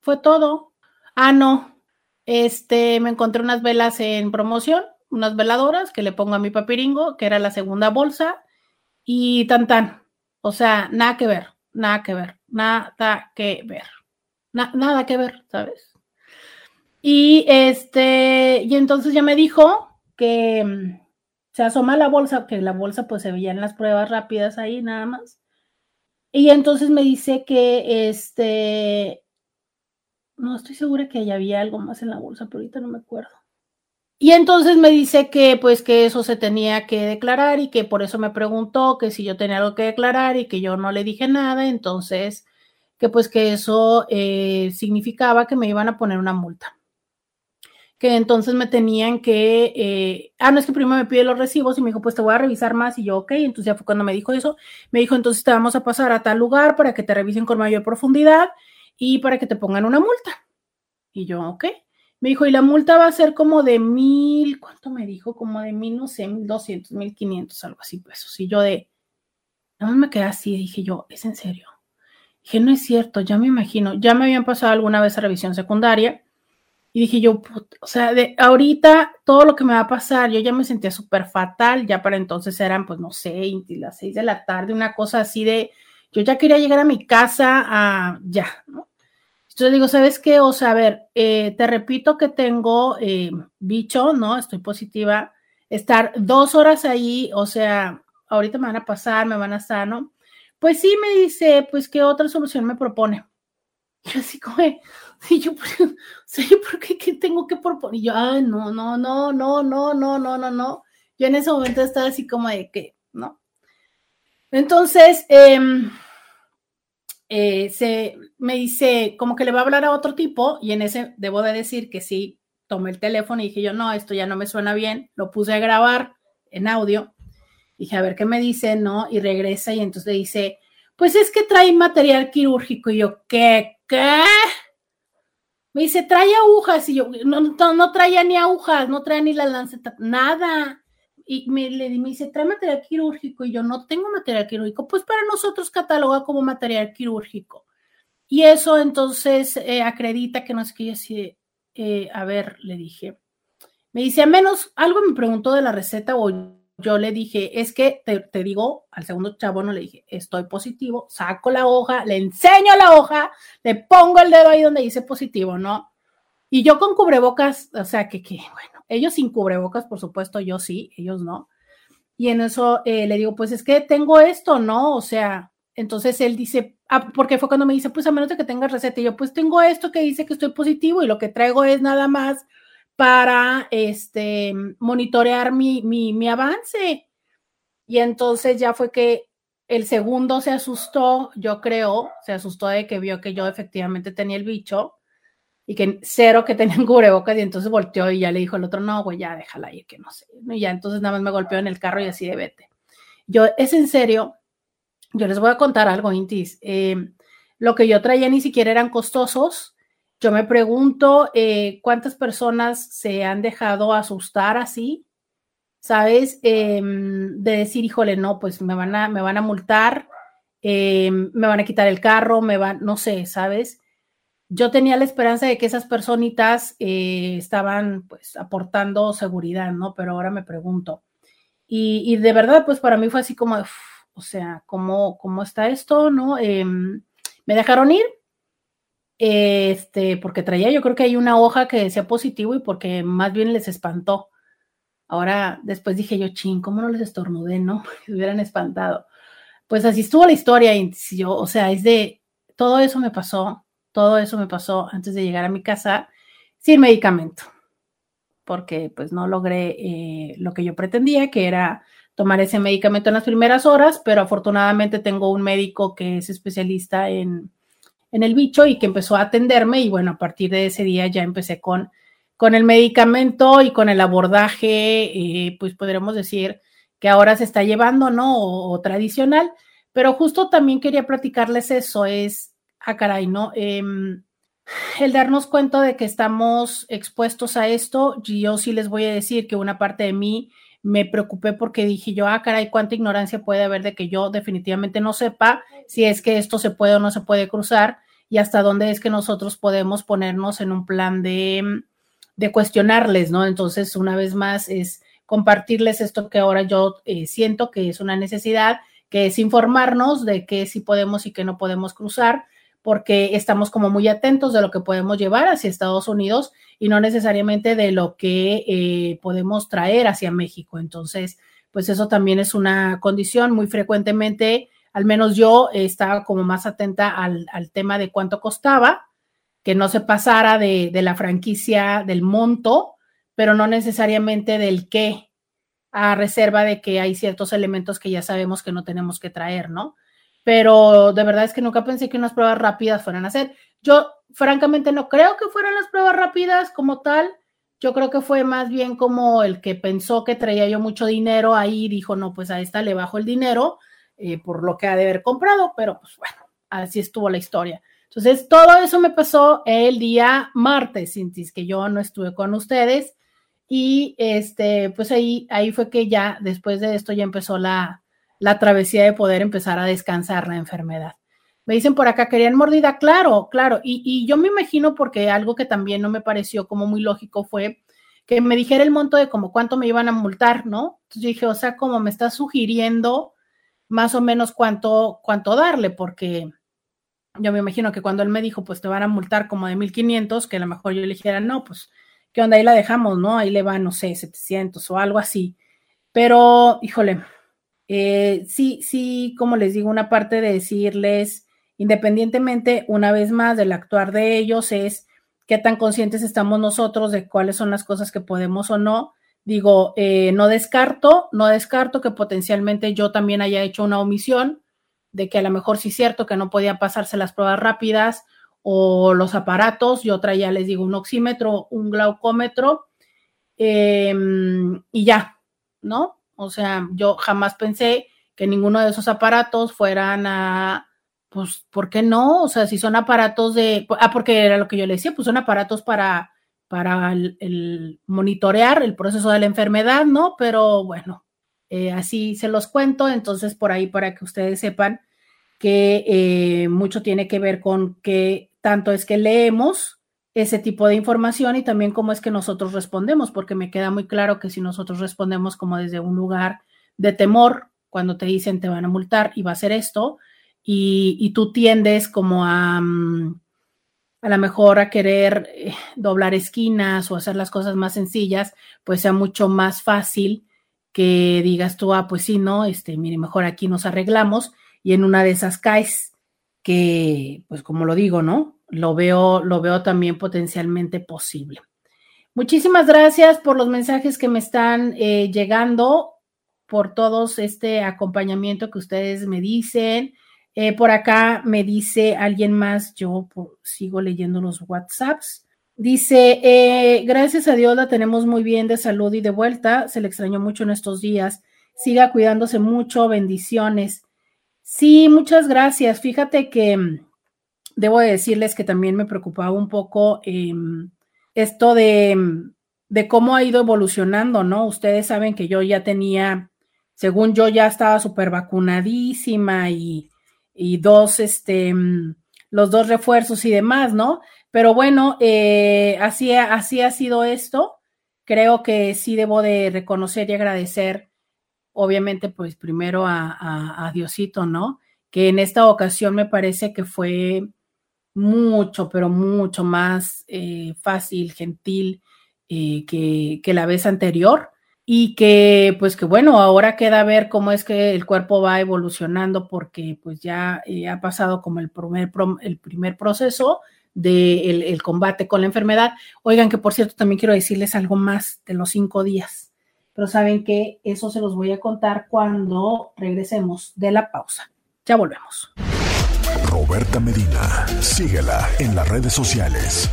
fue todo. Ah, no, este, me encontré unas velas en promoción, unas veladoras que le pongo a mi papiringo, que era la segunda bolsa, y tan tan. O sea, nada que ver, nada que ver, nada que ver, nada que ver, ¿sabes? Y este, y entonces ya me dijo que mm, se asoma la bolsa, que la bolsa pues se veía en las pruebas rápidas ahí nada más. Y entonces me dice que este, no estoy segura que ya había algo más en la bolsa, pero ahorita no me acuerdo. Y entonces me dice que pues que eso se tenía que declarar y que por eso me preguntó que si yo tenía algo que declarar y que yo no le dije nada, entonces que pues que eso eh, significaba que me iban a poner una multa. Que entonces me tenían que, eh, ah, no es que primero me pide los recibos y me dijo, pues te voy a revisar más y yo, ok, entonces ya fue cuando me dijo eso, me dijo, entonces te vamos a pasar a tal lugar para que te revisen con mayor profundidad y para que te pongan una multa. Y yo, ok. Me dijo, y la multa va a ser como de mil, ¿cuánto me dijo? Como de mil, no sé, mil doscientos, mil quinientos, algo así, pues. Y yo de, nada más me quedé así, dije yo, ¿es en serio? Dije, no es cierto, ya me imagino, ya me habían pasado alguna vez a revisión secundaria y dije yo, o sea, de ahorita todo lo que me va a pasar, yo ya me sentía súper fatal, ya para entonces eran, pues no sé, las seis de la tarde, una cosa así de, yo ya quería llegar a mi casa a ya, ¿no? Entonces digo, ¿sabes qué? O sea, a ver, eh, te repito que tengo eh, bicho, ¿no? Estoy positiva. Estar dos horas ahí, o sea, ahorita me van a pasar, me van a estar, ¿no? Pues sí, me dice, pues, ¿qué otra solución me propone? Y así como, y yo, ¿por qué, tengo que proponer? Y yo, ay, no, no, no, no, no, no, no, no, no. Yo en ese momento estaba así como de que, ¿no? Entonces, em, eh, se me dice, como que le va a hablar a otro tipo, y en ese debo de decir que sí, tomé el teléfono y dije yo, no, esto ya no me suena bien, lo puse a grabar en audio, dije, a ver qué me dice, ¿no? Y regresa y entonces dice, pues es que trae material quirúrgico, y yo, ¿qué? ¿Qué? Me dice, trae agujas. Y yo, no, no, traía ni agujas, no traía ni la lanceta, nada. Y me, le, me dice, trae material quirúrgico. Y yo, no tengo material quirúrgico. Pues para nosotros cataloga como material quirúrgico. Y eso entonces eh, acredita que no es que yo así, eh, a ver, le dije. Me dice, a menos, algo me preguntó de la receta o yo le dije, es que te, digo, al segundo chavo no le dije, estoy positivo, saco la hoja, le enseño la hoja, le pongo el dedo ahí donde dice positivo, ¿no? Y yo con cubrebocas, o sea, que, que bueno, ellos sin cubrebocas, por supuesto, yo sí, ellos no. Y en eso eh, le digo, pues es que tengo esto, ¿no? O sea, entonces él dice, ah, porque fue cuando me dice, pues a menos de que tengas receta, y yo, pues tengo esto que dice que estoy positivo y lo que traigo es nada más para este, monitorear mi, mi, avance. Y entonces ya fue que el segundo se asustó, yo creo, se asustó de que vio que yo efectivamente tenía el bicho. Y que cero que tenían cubrebocas y entonces volteó y ya le dijo el otro, no, güey, ya déjala ir, que no sé. Y ya entonces nada más me golpeó en el carro y así de vete. Yo, es en serio, yo les voy a contar algo, Intis. Eh, lo que yo traía ni siquiera eran costosos. Yo me pregunto eh, cuántas personas se han dejado asustar así, ¿sabes? Em, de decir, híjole, no, pues me van a, me van a multar, em, me van a quitar el carro, me van, no sé, ¿sabes? Yo tenía la esperanza de que esas personitas eh, estaban pues aportando seguridad, ¿no? Pero ahora me pregunto. Y, de verdad, pues para mí fue así como, o sea, ¿cómo, ¿cómo está esto, no? Em, me dejaron ir, este, porque traía yo creo que hay una hoja que decía positivo y porque más bien les espantó. Ahora, después dije yo, ching, ¿cómo no les estornudé, no? Se hubieran espantado. Pues así estuvo la historia y yo, o sea, es de, todo eso me pasó todo eso me pasó antes de llegar a mi casa sin medicamento, porque pues no logré eh, lo que yo pretendía, que era tomar ese medicamento en las primeras horas, pero afortunadamente tengo un médico que es especialista en, en el bicho y que empezó a atenderme y bueno, a partir de ese día ya empecé con, con el medicamento y con el abordaje, eh, pues podremos decir que ahora se está llevando, ¿no? o tradicional, pero justo también quería platicarles eso, es ah, caray, ¿no? Em, el darnos cuenta de que estamos expuestos a esto, yo sí les voy a decir que una parte de mí me preocupé porque dije yo, ah, caray, cuánta ignorancia puede haber de que yo definitivamente no sepa si es que esto se puede o no se puede cruzar y hasta dónde es que nosotros podemos ponernos en un plan de, de cuestionarles, ¿no? Entonces, una vez más, es compartirles esto que ahora yo eh, siento que es una necesidad, que es informarnos de qué sí podemos y qué no podemos cruzar porque estamos como muy atentos de lo que podemos llevar hacia Estados Unidos y no necesariamente de lo que eh, podemos traer hacia México. Entonces, pues eso también es una condición muy frecuentemente, al menos yo estaba como más atenta al, tema de cuánto costaba, que no se pasara de, de la franquicia del monto, pero no necesariamente del qué, a reserva de que hay ciertos elementos que ya sabemos que no tenemos que traer, ¿no? Pero de verdad es que nunca pensé que unas pruebas rápidas fueran a ser. Yo, francamente, no creo que fueran las pruebas rápidas como tal. Yo creo que fue más bien como el que pensó que traía yo mucho dinero ahí, dijo, no, pues a esta le bajo el dinero eh, por lo que ha de haber comprado, pero pues bueno, así estuvo la historia. Entonces, todo eso me pasó el día martes, Cintis, que yo no estuve con ustedes. Y este, pues ahí, ahí fue que ya, después de esto, ya empezó la, la travesía de poder empezar a descansar la enfermedad. Me dicen por acá, querían mordida, claro, claro. Y, yo me imagino porque algo que también no me pareció como muy lógico fue que me dijera el monto de como cuánto me iban a multar, ¿no? Entonces dije, o sea, como me está sugiriendo más o menos cuánto, cuánto darle, porque yo me imagino que cuando él me dijo, pues te van a multar como de 1500, que a lo mejor yo le dijera, no, pues, ¿qué onda? Ahí la dejamos, ¿no? Ahí le van, no sé, 700 o algo así. Pero, híjole, eh, sí, sí, como les digo, una parte de decirles, independientemente, una vez más, del actuar de ellos, es qué tan conscientes estamos nosotros de cuáles son las cosas que podemos o no. Digo, eh, no descarto, no descarto que potencialmente yo también haya hecho una omisión de que a lo mejor sí es cierto que no podía pasarse las pruebas rápidas o los aparatos, yo traía, les digo, un oxímetro, un glaucómetro em, y ya, ¿no? O sea, yo jamás pensé que ninguno de esos aparatos fueran a, pues, ¿por qué no? O sea, si son aparatos de, ah, porque era lo que yo le decía, pues son aparatos para, para el, monitorear el proceso de la enfermedad, ¿no? Pero bueno, eh, así se los cuento, entonces por ahí para que ustedes sepan que eh, mucho tiene que ver con qué tanto es que leemos ese tipo de información y también cómo es que nosotros respondemos, porque me queda muy claro que si nosotros respondemos como desde un lugar de temor, cuando te dicen te van a multar y va a ser esto, y, tú tiendes como a, mm, a lo mejor a querer eh, doblar esquinas o hacer las cosas más sencillas, pues sea mucho más fácil que digas tú, ah, pues sí, no, este, mire, mejor aquí nos arreglamos y en una de esas caes que, pues como lo digo, ¿no? Lo veo, lo veo también potencialmente posible. Muchísimas gracias por los mensajes que me están eh, llegando, por todos este acompañamiento que ustedes me dicen. Eh, por acá me dice alguien más, yo sigo leyendo los WhatsApps. Dice, eh, gracias a Dios la tenemos muy bien de salud y de vuelta. Se le extrañó mucho en estos días. Siga cuidándose mucho. Bendiciones. Sí, muchas gracias. Fíjate que mm, debo decirles que también me preocupaba un poco em, esto de, mm, de cómo ha ido evolucionando, ¿no? Ustedes saben que yo ya tenía, según yo ya estaba súper vacunadísima y, y dos, este, mm, los dos refuerzos y demás, ¿no? Pero bueno, eh, así, así ha sido esto. Creo que sí debo de reconocer y agradecer, obviamente, pues primero a, Diosito, ¿no? Que en esta ocasión me parece que fue mucho, pero mucho más eh, fácil, gentil eh, que, que, la vez anterior y que pues que bueno, ahora queda ver cómo es que el cuerpo va evolucionando porque pues ya ha pasado como el primer, el primer proceso del el combate con la enfermedad. Oigan, que por cierto, también quiero decirles algo más de los cinco días, pero saben que eso se los voy a contar cuando regresemos de la pausa. Ya volvemos. Roberta Medina, síguela en las redes sociales.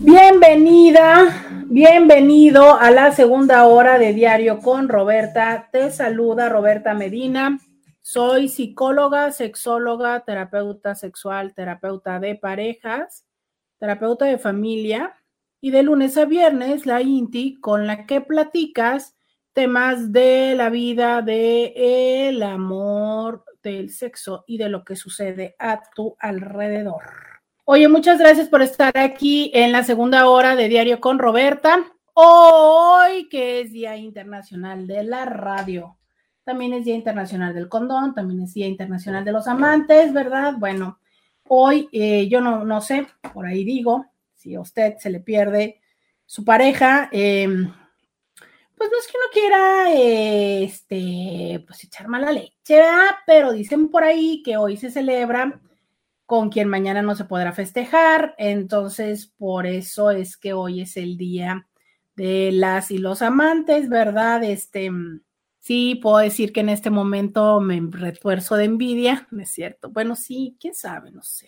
Bienvenida, bienvenido a la segunda hora de Diario con Roberta. Te saluda Roberta Medina. Soy psicóloga, sexóloga, terapeuta sexual, terapeuta de parejas, terapeuta de familia y de lunes a viernes la INTI con la que platicas temas de la vida, de el amor, del sexo y de lo que sucede a tu alrededor. Oye, muchas gracias por estar aquí en la segunda hora de Diario con Roberta. Hoy que es Día Internacional de la Radio también es Día Internacional del Condón, también es Día Internacional de los Amantes, ¿verdad? Bueno, hoy eh, yo no, no sé, por ahí digo, si a usted se le pierde su pareja, em, pues no es que uno quiera, este, pues echar mala leche. Pero dicen por ahí que hoy se celebra con quien mañana no se podrá festejar, entonces por eso es que hoy es el día de las y los amantes, ¿verdad? Este, Sí, puedo decir que en este momento me refuerzo de envidia, ¿no es cierto? Bueno, sí, quién sabe, no sé.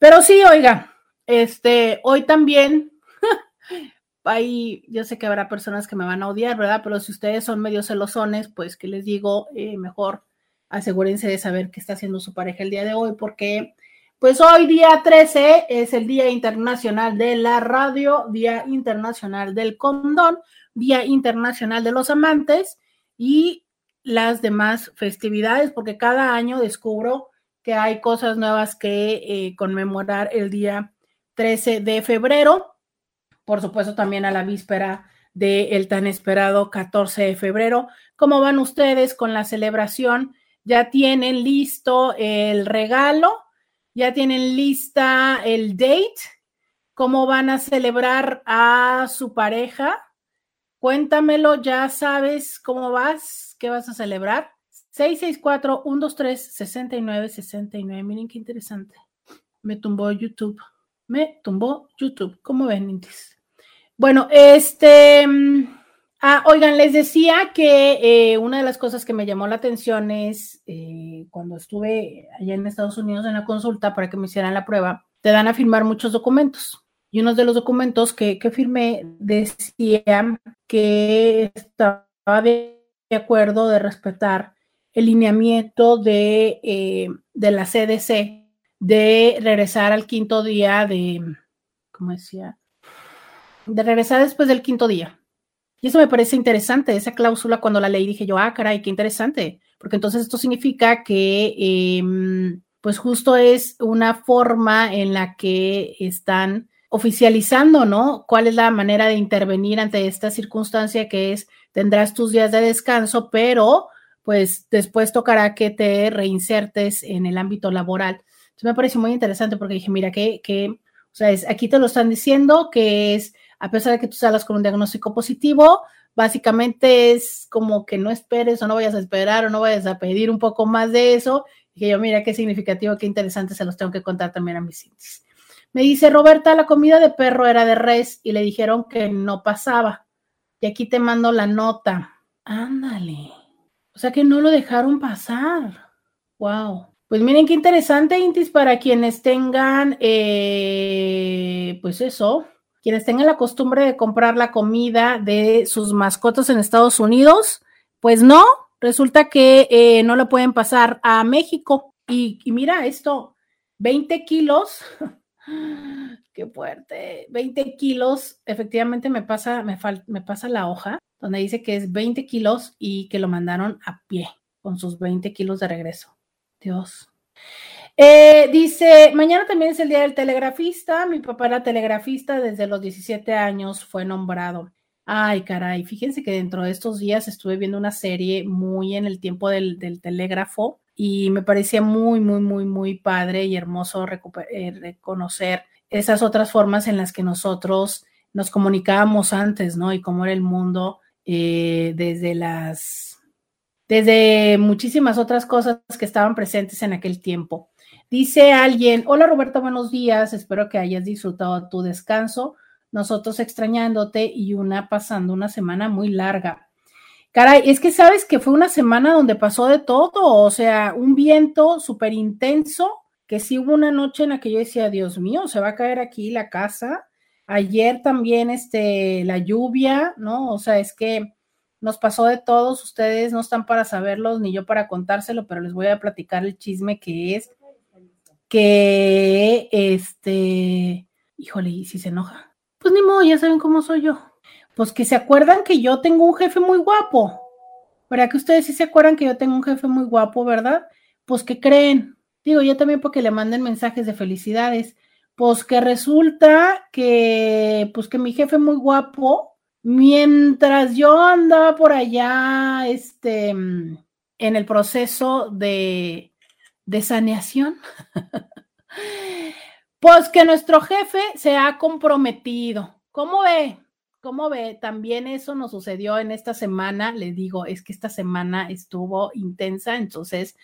Pero sí, oiga, este, hoy también, ahí yo sé que habrá personas que me van a odiar, ¿verdad? Pero si ustedes son medio celosones, pues que les digo, eh, mejor asegúrense de saber qué está haciendo su pareja el día de hoy, porque pues hoy día 13 es el Día Internacional de la Radio, Día Internacional del Condón, Día Internacional de los Amantes y las demás festividades, porque cada año descubro que hay cosas nuevas que eh, conmemorar el día 13 de febrero, por supuesto también a la víspera del tan esperado 14 de febrero. ¿Cómo van ustedes con la celebración? ¿Ya tienen listo el regalo? ¿Ya tienen lista el date? ¿Cómo van a celebrar a su pareja? Cuéntamelo, ya sabes cómo vas, qué vas a celebrar. 664-123-6969. Miren qué interesante. Me tumbó YouTube. Me tumbó YouTube. ¿Cómo ven, Intis? Bueno, este. Ah, oigan, les decía que eh, una de las cosas que me llamó la atención es eh, cuando estuve allá en Estados Unidos en la consulta para que me hicieran la prueba, te dan a firmar muchos documentos y uno de los documentos que, firmé decía que estaba de acuerdo de respetar el lineamiento de, eh, de la CDC de regresar al quinto día de, ¿cómo decía? De regresar después del quinto día. Y eso me parece interesante, esa cláusula cuando la leí dije yo, ah, caray, qué interesante, porque entonces esto significa que, em, pues justo es una forma en la que están oficializando, ¿no? ¿Cuál es la manera de intervenir ante esta circunstancia que es, tendrás tus días de descanso, pero pues después tocará que te reinsertes en el ámbito laboral. Entonces me parece muy interesante porque dije, mira, que, que o sea, es, aquí te lo están diciendo que es, a pesar de que tú salgas con un diagnóstico positivo, básicamente es como que no esperes o no vayas a esperar o no vayas a pedir un poco más de eso. Y que yo, mira, qué significativo, qué interesante, se los tengo que contar también a mis índices. Me dice, Roberta, la comida de perro era de res y le dijeron que no pasaba. Y aquí te mando la nota. Ándale. O sea que no lo dejaron pasar. Wow. Pues miren qué interesante, Intis, para quienes tengan, eh, pues eso, quienes tengan la costumbre de comprar la comida de sus mascotas en Estados Unidos, pues no, resulta que eh, no la pueden pasar a México. Y, mira esto, 20 kilos, qué fuerte, 20 kilos, efectivamente me pasa, me, me pasa la hoja donde dice que es 20 kilos y que lo mandaron a pie con sus 20 kilos de regreso. Dios. Eh, dice, mañana también es el día del telegrafista. Mi papá era telegrafista desde los 17 años, fue nombrado. Ay, caray, fíjense que dentro de estos días estuve viendo una serie muy en el tiempo del, telégrafo y me parecía muy, muy, muy, muy padre y hermoso eh, reconocer esas otras formas en las que nosotros nos comunicábamos antes, ¿no? Y cómo era el mundo eh, desde las, desde muchísimas otras cosas que estaban presentes en aquel tiempo. Dice alguien, hola Roberto, buenos días, espero que hayas disfrutado tu descanso, nosotros extrañándote y una pasando una semana muy larga. Caray, es que sabes que fue una semana donde pasó de todo, o sea, un viento súper intenso, que sí hubo una noche en la que yo decía, Dios mío, se va a caer aquí la casa. Ayer también, este, la lluvia, ¿no? O sea, es que nos pasó de todos, ustedes no están para saberlos ni yo para contárselo, pero les voy a platicar el chisme que es que, este, híjole, ¿y si se enoja? Pues ni modo, ya saben cómo soy yo. Pues que se acuerdan que yo tengo un jefe muy guapo. ¿Para que ustedes sí se acuerdan que yo tengo un jefe muy guapo, verdad? Pues que creen, Digo, yo también porque le manden mensajes de felicidades. Pues que resulta que, pues que mi jefe muy guapo, mientras yo andaba por allá, este, en el proceso de, de saneación, pues que nuestro jefe se ha comprometido. ¿Cómo ve? ¿Cómo ve? También eso nos sucedió en esta semana. Le digo, es que esta semana estuvo intensa, entonces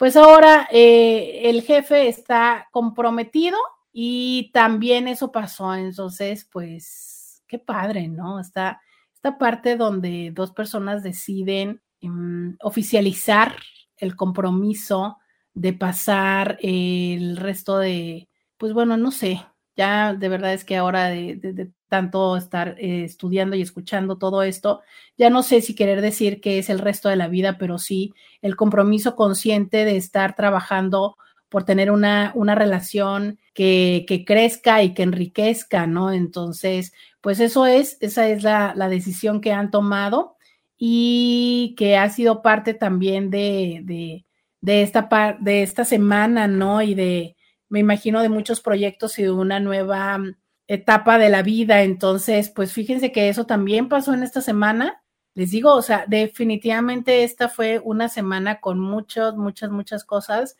pues ahora eh, el jefe está comprometido y también eso pasó. Entonces, pues, qué padre, ¿no? Está esta parte donde dos personas deciden em, oficializar el compromiso de pasar el resto de, pues bueno, no sé, ya de verdad es que ahora de, tanto estar eh, estudiando y escuchando todo esto, ya no sé si querer decir que es el resto de la vida, pero sí el compromiso consciente de estar trabajando por tener una, una relación que, que, crezca y que enriquezca, ¿no? Entonces, pues eso es, esa es la, la decisión que han tomado y que ha sido parte también de, de, de esta, de esta semana, ¿no? Y de, me imagino, de muchos proyectos y de una nueva mm, etapa de la vida. Entonces, pues fíjense que eso también pasó en esta semana. Les digo, o sea, definitivamente esta fue una semana con muchas, muchas, muchas cosas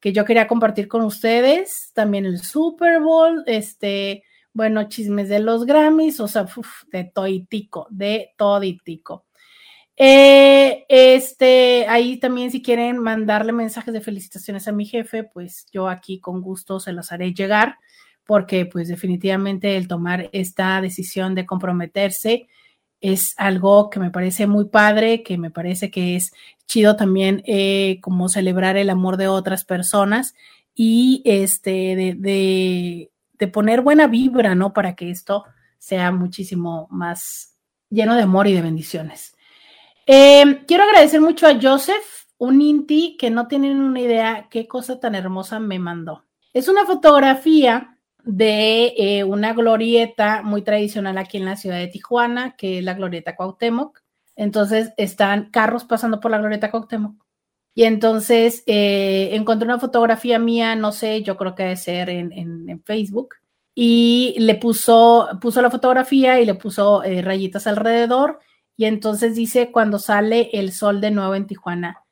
que yo quería compartir con ustedes. También el Super Bowl, este, bueno, chismes de los Grammys, o sea, de toditico, de toditico. Eh, este, ahí también si quieren mandarle mensajes de felicitaciones a mi jefe, pues yo aquí con gusto se los haré llegar, porque pues definitivamente el tomar esta decisión de comprometerse es algo que me parece muy padre, que me parece que es chido también eh, como celebrar el amor de otras personas y este de, de, de poner buena vibra, ¿no? Para que esto sea muchísimo más lleno de amor y de bendiciones. Em, quiero agradecer mucho a Joseph, un Inti que no tienen una idea qué cosa tan hermosa me mandó. Es una fotografía de eh, una glorieta muy tradicional aquí en la ciudad de Tijuana, que es la glorieta Cuauhtémoc. Entonces están carros pasando por la glorieta Cuauhtémoc. Y entonces eh, encontré una fotografía mía, no sé, yo creo que debe ser en, Facebook, y le puso, puso la fotografía y le puso eh, rayitas alrededor y entonces dice cuando sale el sol de nuevo en Tijuana.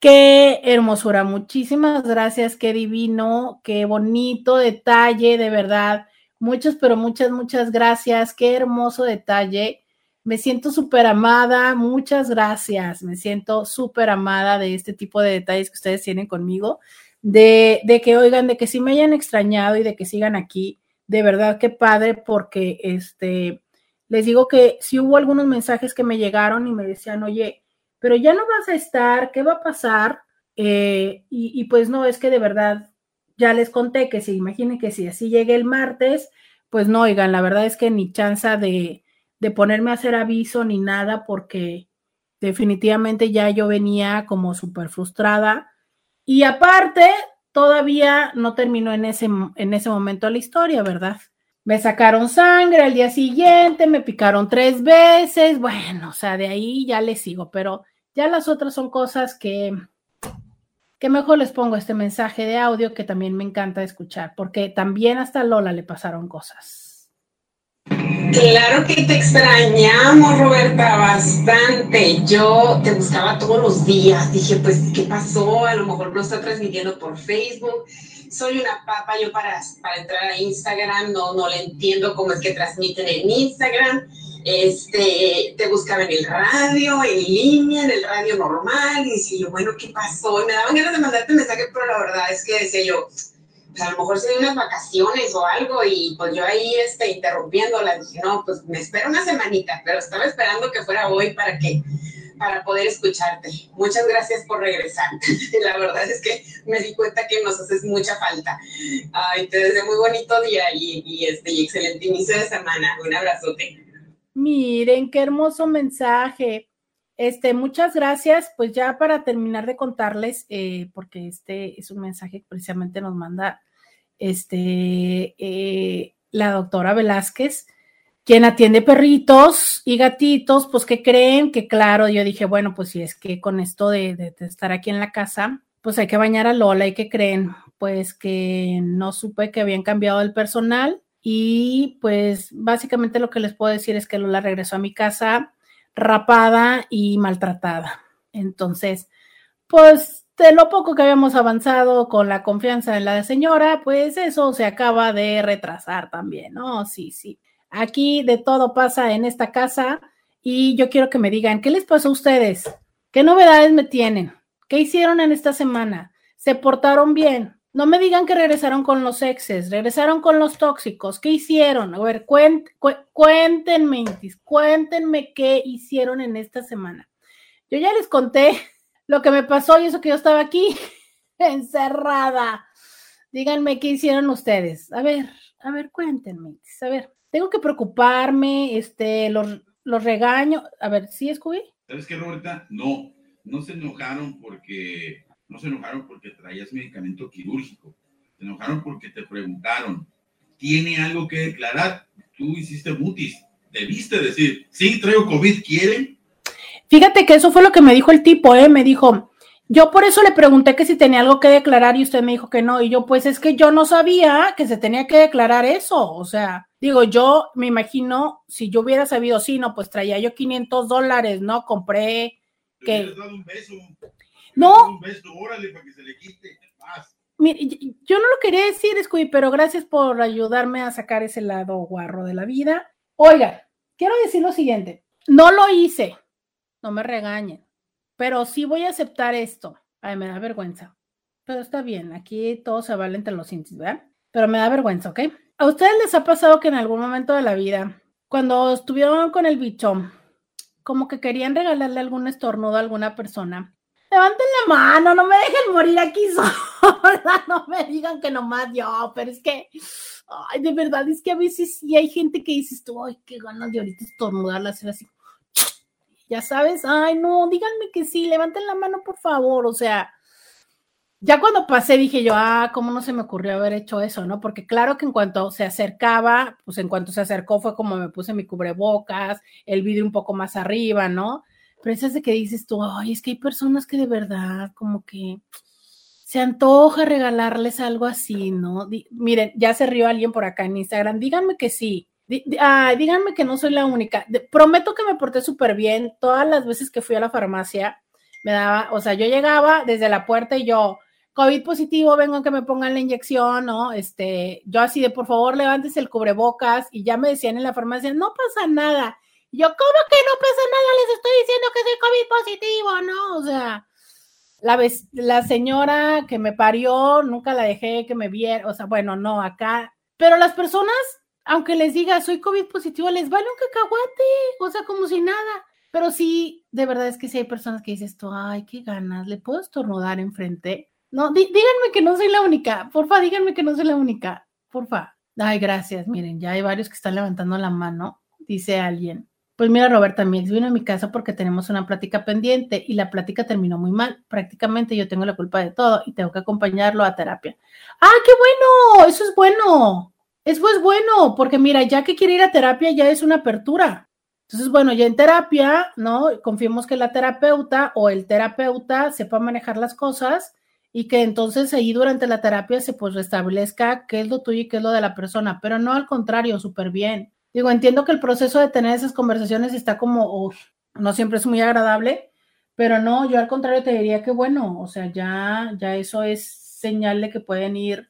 Qué hermosura, muchísimas gracias, qué divino, qué bonito detalle, de verdad. Muchas, pero muchas, muchas gracias, qué hermoso detalle. Me siento súper amada, muchas gracias. Me siento súper amada de este tipo de detalles que ustedes tienen conmigo, de, que oigan, de que si me hayan extrañado y de que sigan aquí. De verdad, qué padre, porque este, les digo que si hubo algunos mensajes que me llegaron y me decían, oye, pero ya no vas a estar, ¿qué va a pasar? Eh, y, pues no, es que de verdad, ya les conté que si imaginen que si así llegue el martes, pues no, oigan, la verdad es que ni chance de, de ponerme a hacer aviso ni nada, porque definitivamente ya yo venía como súper frustrada. Y aparte, todavía no terminó en ese, en ese momento la historia, ¿verdad? Me sacaron sangre al día siguiente, me picaron tres veces, bueno, o sea, de ahí ya le sigo, pero ya las otras son cosas que, que mejor les pongo este mensaje de audio que también me encanta escuchar, porque también hasta Lola le pasaron cosas. Claro que te extrañamos, Roberta, bastante. Yo te buscaba todos los días. Dije, pues, ¿qué pasó? A lo mejor lo está transmitiendo por Facebook. Soy una papa yo para, para entrar a Instagram. No, no le entiendo cómo es que transmiten en Instagram este, te buscaba en el radio, en línea, en el radio normal, y decía yo, bueno, ¿qué pasó? Y me daban ganas de mandarte mensaje, pero la verdad es que decía yo, pues a lo mejor serían unas vacaciones o algo, y pues yo ahí este, interrumpiéndola, dije, no, pues me espero una semanita, pero estaba esperando que fuera hoy para que para poder escucharte. Muchas gracias por regresar. La verdad es que me di cuenta que nos haces mucha falta. Ay, te deseo muy bonito día y, este, excelente inicio de semana. Un abrazote. Miren, qué hermoso mensaje. Este, muchas gracias. Pues ya para terminar de contarles, eh, porque este es un mensaje que precisamente nos manda este, eh, la doctora Velázquez, quien atiende perritos y gatitos, pues que creen que claro, yo dije, bueno, pues si es que con esto de, de, estar aquí en la casa, pues hay que bañar a Lola y que creen, pues que no supe que habían cambiado el personal y pues básicamente lo que les puedo decir es que Lola regresó a mi casa rapada y maltratada. Entonces, pues de lo poco que habíamos avanzado con la confianza en la señora, pues eso se acaba de retrasar también, ¿no? Sí, sí. Aquí de todo pasa en esta casa y yo quiero que me digan, ¿qué les pasó a ustedes? ¿Qué novedades me tienen? ¿Qué hicieron en esta semana? ¿Se portaron bien? No me digan que regresaron con los exes, regresaron con los tóxicos. ¿Qué hicieron? A ver, cuéntenme, cuéntenme qué hicieron en esta semana. Yo ya les conté lo que me pasó y eso que yo estaba aquí encerrada. Díganme qué hicieron ustedes. A ver, a ver, cuéntenme. A ver, tengo que preocuparme, este, los, los regaño. A ver, ¿sí, Scooby? ¿Sabes qué, Roberta? No, no se enojaron porque no se enojaron porque traías medicamento quirúrgico. Se enojaron porque te preguntaron, ¿tiene algo que declarar? Tú hiciste mutis. Debiste decir, sí, traigo COVID, ¿quieren? Fíjate que eso fue lo que me dijo el tipo, ¿eh? Me dijo, yo por eso le pregunté que si tenía algo que declarar y usted me dijo que no. Y yo, pues es que yo no sabía que se tenía que declarar eso. O sea, digo, yo me imagino, si yo hubiera sabido, sí, no, pues traía yo 500 dólares, ¿no? Compré que... Dado un beso. No. órale, para que se le quite. Mire, yo no lo quería decir, Scooby, pero gracias por ayudarme a sacar ese lado guarro de la vida. Oiga, quiero decir lo siguiente. No lo hice. No me regañen. Pero sí voy a aceptar esto. Ay, me da vergüenza. Pero está bien, aquí todo se vale entre los índices, ¿verdad? Pero me da vergüenza, ¿ok? ¿A ustedes les ha pasado que en algún momento de la vida, cuando estuvieron con el bicho, como que querían regalarle algún estornudo a alguna persona levanten la mano, no me dejen morir aquí sola, no me digan que nomás yo, pero es que, ay, de verdad, es que a veces sí hay gente que dices tú, ay, qué ganas de ahorita estornudarla, hacer así, ya sabes, ay, no, díganme que sí, levanten la mano, por favor, o sea, ya cuando pasé dije yo, ah, ¿cómo no se me ocurrió haber hecho eso, no? Porque claro que en cuanto se acercaba, pues en cuanto se acercó fue como me puse mi cubrebocas, el vidrio un poco más arriba, ¿no? pero es de que dices tú, ay, es que hay personas que de verdad como que se antoja regalarles algo así, ¿no? miren, ya se rió alguien por acá en Instagram, díganme que sí. Díganme que no soy la única. prometo que me porté súper bien. Todas las veces que fui a la farmacia, me daba, o sea, yo llegaba desde la puerta y yo, COVID positivo, vengo a que me pongan la inyección, ¿no? Este, yo así de, por favor, levantes el cubrebocas y ya me decían en la farmacia, no pasa nada. Yo, ¿cómo que no pasa nada? Les estoy diciendo que soy COVID positivo, ¿no? O sea, la, la señora que me parió, nunca la dejé que me viera, o sea, bueno, no, acá. Pero las personas, aunque les diga soy COVID positivo, les vale un cacahuate, o sea, como si nada. Pero sí, de verdad es que si hay personas que dices tú, ay, qué ganas, ¿le puedo estornudar enfrente? No, díganme que no soy la única, porfa, díganme que no soy la única, porfa. Ay, gracias, miren, ya hay varios que están levantando la mano, dice alguien. Pues mira, Roberta, mi vino a mi casa porque tenemos una plática pendiente y la plática terminó muy mal. Prácticamente yo tengo la culpa de todo y tengo que acompañarlo a terapia. ¡Ah, qué bueno! Eso es bueno. Eso es bueno, porque mira, ya que quiere ir a terapia ya es una apertura. Entonces, bueno, ya en terapia, ¿no? Confiemos que la terapeuta o el terapeuta sepa manejar las cosas y que entonces ahí durante la terapia se pues restablezca qué es lo tuyo y qué es lo de la persona, pero no al contrario, súper bien. Digo, entiendo que el proceso de tener esas conversaciones está como, no siempre es muy agradable, pero no, yo al contrario te diría que bueno, o sea, ya, ya eso es señal de que pueden ir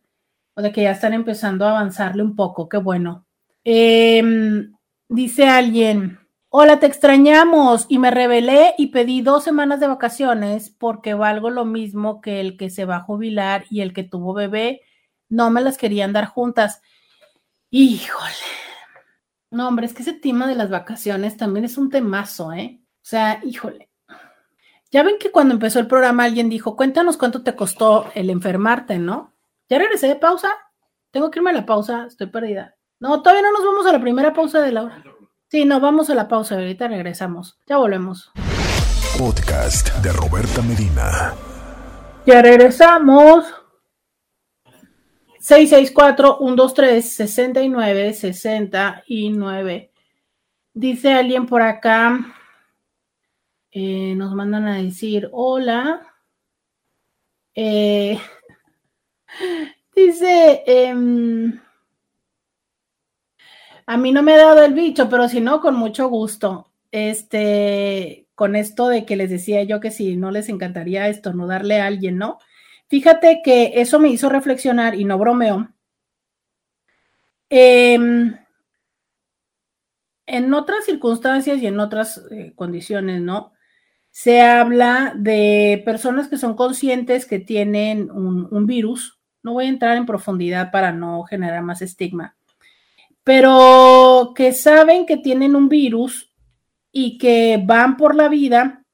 o de que ya están empezando a avanzarle un poco, qué bueno. Em, dice alguien, Hola, te extrañamos y me rebelé y pedí dos semanas de vacaciones porque valgo lo mismo que el que se va a jubilar y el que tuvo bebé. No me las querían dar juntas. Híjole. No, hombre, es que ese tema de las vacaciones también es un temazo, ¿eh? O sea, híjole. Ya ven que cuando empezó el programa alguien dijo, cuéntanos cuánto te costó el enfermarte, ¿no? Ya regresé de pausa. Tengo que irme a la pausa, estoy perdida. No, todavía no nos vamos a la primera pausa de la hora. Sí, no, vamos a la pausa, ahorita regresamos. Ya volvemos. Podcast de Roberta Medina. Ya regresamos. 664-123-69-69. Dice alguien por acá, eh, nos mandan a decir hola. Eh, dice, eh, a mí no me ha dado el bicho, pero si no, con mucho gusto. Este, con esto de que les decía yo que si no les encantaría estornudarle a alguien, ¿no? Fíjate que eso me hizo reflexionar y no bromeo. Em, en otras circunstancias y en otras eh, condiciones, ¿no? Se habla de personas que son conscientes que tienen un virus. No voy a entrar en profundidad para no generar más estigma pero que saben que tienen un virus y que van por la vida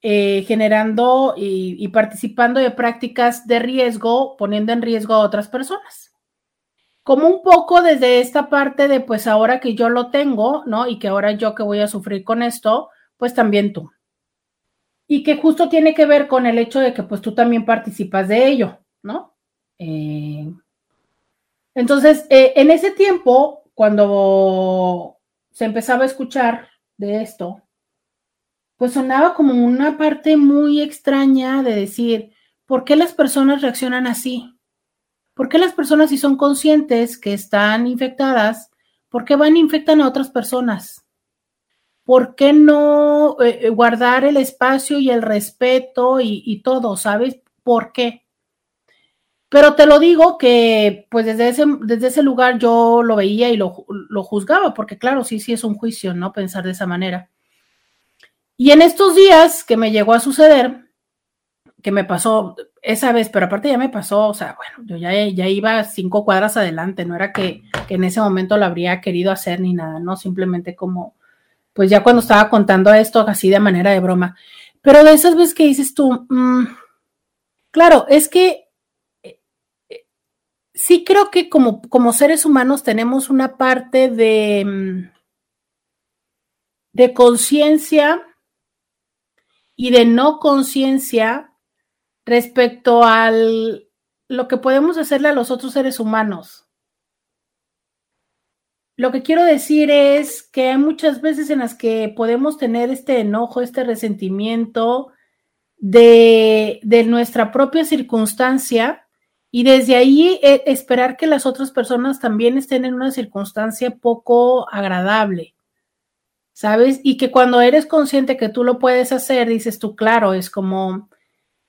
eh, generando y, participando de prácticas de riesgo, poniendo en riesgo a otras personas. Como un poco desde esta parte de, pues ahora que yo lo tengo, ¿no? Y que ahora yo que voy a sufrir con esto, pues también tú. Y que justo tiene que ver con el hecho de que pues tú también participas de ello, ¿no? Eh, entonces, eh, en ese tiempo, cuando se empezaba a escuchar de esto, pues sonaba como una parte muy extraña de decir, ¿por qué las personas reaccionan así? ¿Por qué las personas si son conscientes que están infectadas, por qué van e infectan a otras personas? ¿Por qué no eh, guardar el espacio y el respeto y, y todo? ¿Sabes? ¿Por qué? Pero te lo digo que pues desde ese, desde ese lugar yo lo veía y lo, lo, juzgaba, porque claro, sí, sí es un juicio, ¿no? Pensar de esa manera. Y en estos días que me llegó a suceder, que me pasó esa vez, pero aparte ya me pasó, o sea, bueno, yo ya, ya iba cinco cuadras adelante, no era que, en ese momento lo habría querido hacer ni nada, ¿no? Simplemente como, pues ya cuando estaba contando esto así de manera de broma. Pero de esas veces que dices tú, mmm, claro, es que sí creo que como, como seres humanos tenemos una parte de, mm, de conciencia y de no conciencia respecto a lo que podemos hacerle a los otros seres humanos. Lo que quiero decir es que hay muchas veces en las que podemos tener este enojo, este resentimiento de, de nuestra propia circunstancia y desde ahí eh, esperar que las otras personas también estén en una circunstancia poco agradable, ¿sabes? Y que cuando eres consciente que tú lo puedes hacer, dices tú, claro, es como,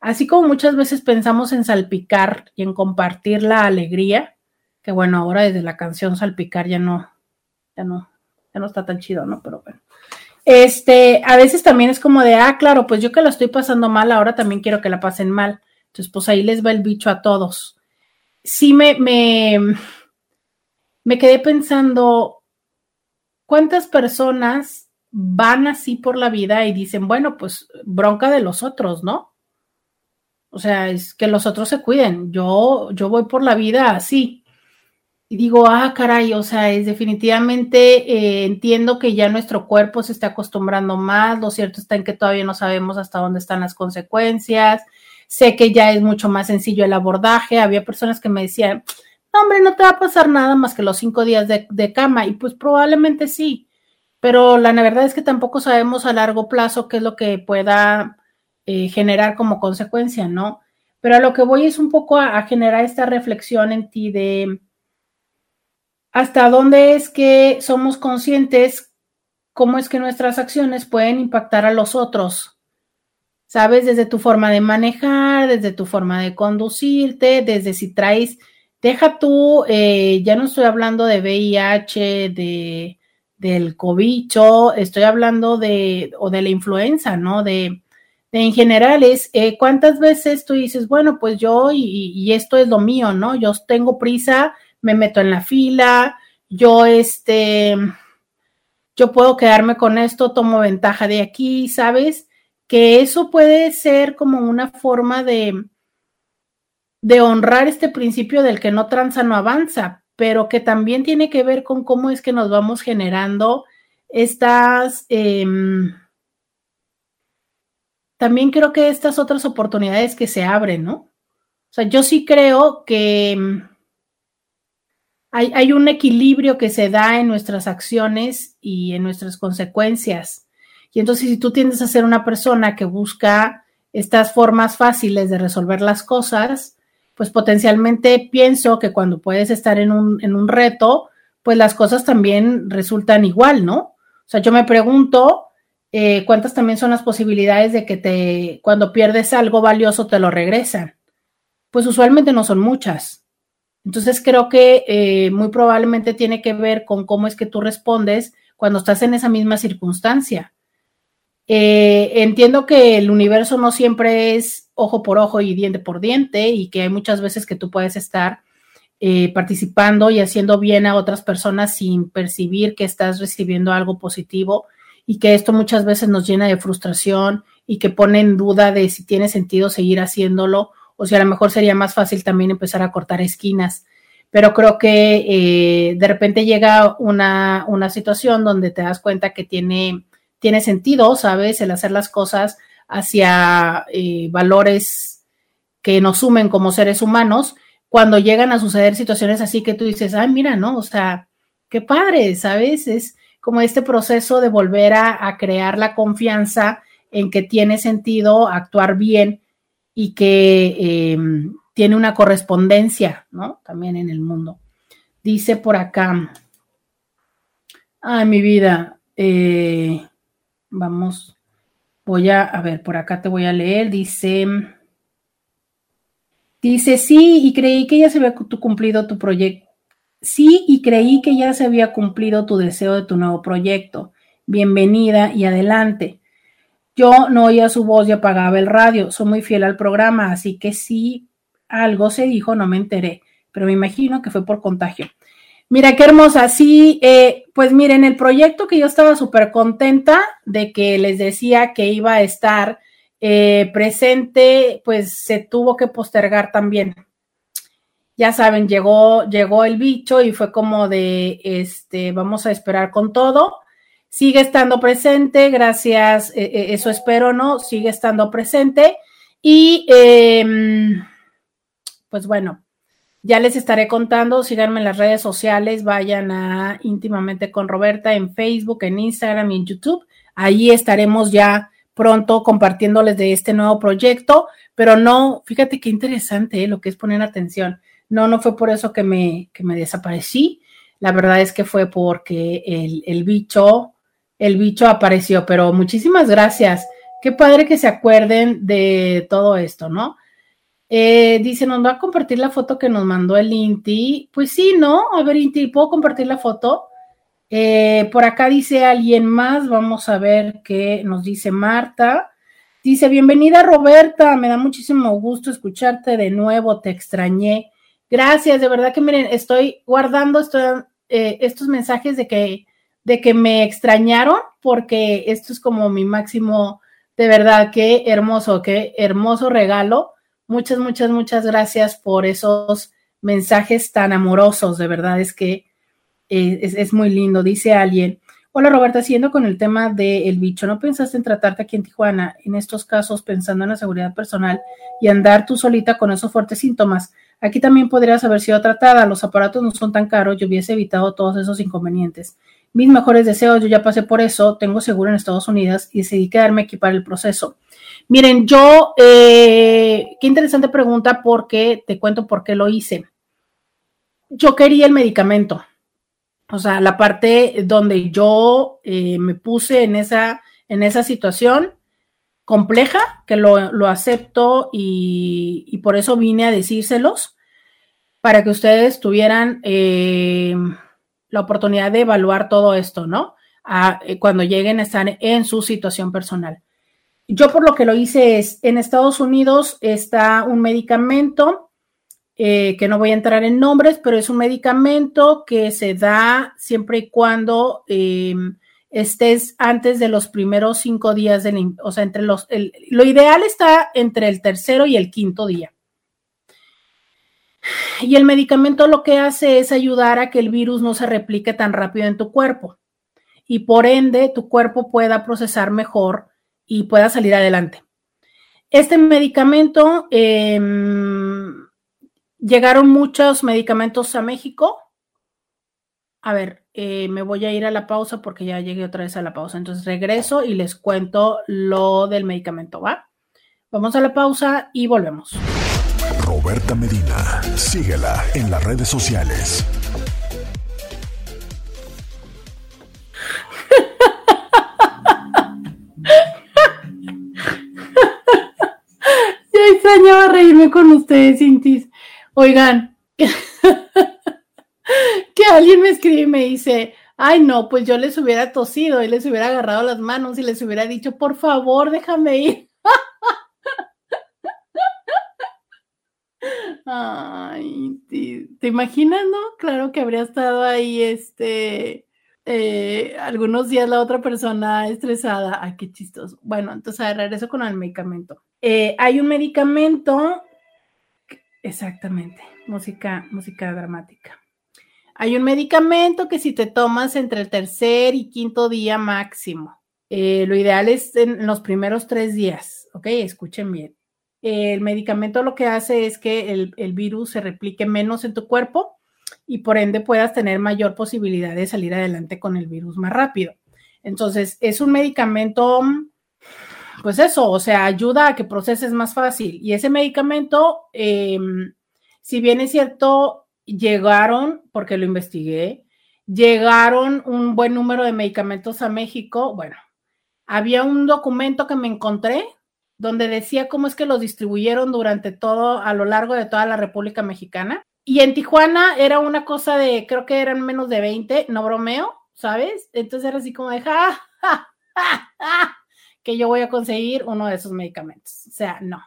así como muchas veces pensamos en salpicar y en compartir la alegría, que bueno, ahora desde la canción salpicar ya no, ya no, ya no está tan chido, ¿no? Pero bueno. Este, a veces también es como de, ah, claro, pues yo que la estoy pasando mal, ahora también quiero que la pasen mal. Entonces, pues ahí les va el bicho a todos sí me, me, quedé pensando, ¿cuántas personas van así por la vida y dicen, bueno, pues bronca de los otros, ¿no? O sea, es que los otros se cuiden. Yo, yo voy por la vida así. Y digo, ah, caray, o sea, es definitivamente eh, entiendo que ya nuestro cuerpo se está acostumbrando más. Lo cierto está en que todavía no sabemos hasta dónde están las consecuencias. Sé que ya es mucho más sencillo el abordaje. Había personas que me decían, no, hombre, no te va a pasar nada más que los cinco días de, cama. Y pues probablemente sí. Pero la verdad es que tampoco sabemos a largo plazo qué es lo que pueda eh, generar como consecuencia, ¿no? Pero a lo que voy es un poco a, generar esta reflexión en ti de hasta dónde es que somos conscientes cómo es que nuestras acciones pueden impactar a los otros. ¿Sabes? Desde tu forma de manejar, desde tu forma de conducirte, desde si traes, deja tú, eh, ya no estoy hablando de VIH, de, del cobicho, estoy hablando de, o de la influenza, ¿no? De, en general es eh, cuántas veces tú dices, bueno, pues yo y, esto es lo mío, ¿no? Yo tengo prisa, me meto en la fila, yo este, yo puedo quedarme con esto, tomo ventaja de aquí, ¿sabes? Que eso puede ser como una forma de, de honrar este principio del que no tranza, no avanza, pero que también tiene que ver con cómo es que nos vamos generando estas... Em, también creo que estas otras oportunidades que se abren, ¿no? O sea, yo sí creo que mm, hay, un equilibrio que se da en nuestras acciones y en nuestras consecuencias. Y entonces, si tú tiendes a ser una persona que busca estas formas fáciles de resolver las cosas, pues potencialmente pienso que cuando puedes estar en un, en un reto, pues las cosas también resultan igual, ¿no? O sea, yo me pregunto, eh, cuántas también son las posibilidades de que te, cuando pierdes algo valioso, te lo regresan. Pues usualmente no son muchas. Entonces creo que eh, muy probablemente tiene que ver con cómo es que tú respondes cuando estás en esa misma circunstancia. Eh, entiendo que el universo no siempre es ojo por ojo y diente por diente y que hay muchas veces que tú puedes estar participando y haciendo bien a otras personas sin percibir que estás recibiendo algo positivo y que esto muchas veces nos llena de frustración y que pone en duda de si tiene sentido seguir haciéndolo o si a lo mejor sería más fácil también empezar a cortar esquinas. Pero creo que eh, de repente llega una, una, situación donde te das cuenta que tiene, tiene sentido, ¿sabes? El hacer las cosas hacia eh, valores que nos sumen como seres humanos, cuando llegan a suceder situaciones así que tú dices, ay, mira, ¿no? O sea, qué padre, ¿sabes? Es, como este proceso de volver a, crear la confianza en que tiene sentido actuar bien y que em, tiene una correspondencia, ¿no? También en el mundo. Dice por acá, ay, mi vida, eh, vamos, voy a, ver, por acá te voy a leer, dice, dice, sí, y creí que ya se había cumplido tu proyecto Sí, y creí que ya se había cumplido tu deseo de tu nuevo proyecto. Bienvenida y adelante. Yo no oía su voz y apagaba el radio. Soy muy fiel al programa, así que si algo se dijo, no me enteré, pero me imagino que fue por contagio. Mira qué hermosa. Sí, eh, pues miren, el proyecto que yo estaba súper contenta de que les decía que iba a estar eh, presente, pues se tuvo que postergar también ya saben, llegó, llegó el bicho y fue como de, este, vamos a esperar con todo. Sigue estando presente, gracias, eh, eh, eso espero, ¿no? Sigue estando presente. Y, em, pues bueno, ya les estaré contando, síganme en las redes sociales, vayan a íntimamente con Roberta en Facebook, en Instagram y en YouTube. Ahí estaremos ya pronto compartiéndoles de este nuevo proyecto, pero no, fíjate qué interesante ¿eh? lo que es poner atención. No, no fue por eso que me, que me desaparecí. La verdad es que fue porque el, el bicho, el bicho apareció, pero muchísimas gracias. Qué padre que se acuerden de todo esto, ¿no? Eh, dice, ¿nos va a compartir la foto que nos mandó el Inti? Pues sí, ¿no? A ver, Inti, ¿puedo compartir la foto? Eh, por acá dice alguien más, vamos a ver qué nos dice Marta. Dice, bienvenida Roberta, me da muchísimo gusto escucharte de nuevo, te extrañé. Gracias, de verdad que miren, estoy guardando eh, estos mensajes de que de que me extrañaron, porque esto es como mi máximo, de verdad, qué hermoso, qué hermoso regalo. Muchas, muchas, muchas gracias por esos mensajes tan amorosos, de verdad, es que eh, es, muy lindo, dice alguien. Hola Roberta, siguiendo con el tema del bicho, ¿no pensaste en tratarte aquí en Tijuana, en estos casos pensando en la seguridad personal y andar tú solita con esos fuertes síntomas? Aquí también podrías haber sido tratada, los aparatos no son tan caros, yo hubiese evitado todos esos inconvenientes. Mis mejores deseos, yo ya pasé por eso, tengo seguro en Estados Unidos y decidí quedarme aquí para el proceso. Miren, yo, eh, qué interesante pregunta porque te cuento por qué lo hice. Yo quería el medicamento, o sea, la parte donde yo eh, me puse en esa, en esa situación compleja, que lo, lo acepto y, y, por eso vine a decírselos, para que ustedes tuvieran eh, la oportunidad de evaluar todo esto, ¿no? A, eh, cuando lleguen a estar en su situación personal. Yo por lo que lo hice es, en Estados Unidos está un medicamento, eh, que no voy a entrar en nombres, pero es un medicamento que se da siempre y cuando em, estés antes de los primeros cinco días, del, o sea, entre los, lo ideal está entre el tercero y el quinto día. Y el medicamento lo que hace es ayudar a que el virus no se replique tan rápido en tu cuerpo y por ende tu cuerpo pueda procesar mejor y pueda salir adelante. Este medicamento, em, llegaron muchos medicamentos a México. A ver, eh, me voy a ir a la pausa porque ya llegué otra vez a la pausa. Entonces regreso y les cuento lo del medicamento, ¿va? Vamos a la pausa y volvemos. Roberta Medina, síguela en las redes sociales. Extrañaba reírme con ustedes, Cintis. Oigan, que alguien me escribe y me dice, ay no, pues yo les hubiera tosido y les hubiera agarrado las manos y les hubiera dicho, por favor, déjame ir. Ay, ¿te, imaginas, no? Claro que habría estado ahí, este, eh, algunos días la otra persona estresada. Ay, qué chistoso. Bueno, entonces regreso con el medicamento. Eh, hay un medicamento Exactamente, música, música dramática. Hay un medicamento que si te tomas entre el tercer y quinto día máximo, eh, lo ideal es en los primeros tres días, ¿ok? Escuchen bien. El medicamento lo que hace es que el, el virus se replique menos en tu cuerpo y por ende puedas tener mayor posibilidad de salir adelante con el virus más rápido. Entonces, es un medicamento pues eso, o sea, ayuda a que proceses más fácil. Y ese medicamento, em, si bien es cierto, llegaron, porque lo investigué, llegaron un buen número de medicamentos a México. Bueno, había un documento que me encontré donde decía cómo es que los distribuyeron durante todo, a lo largo de toda la República Mexicana. Y en Tijuana era una cosa de, creo que eran menos de 20, no bromeo, ¿sabes? Entonces era así como de, ja, ja, ja, ja que yo voy a conseguir uno de esos medicamentos. O sea, no.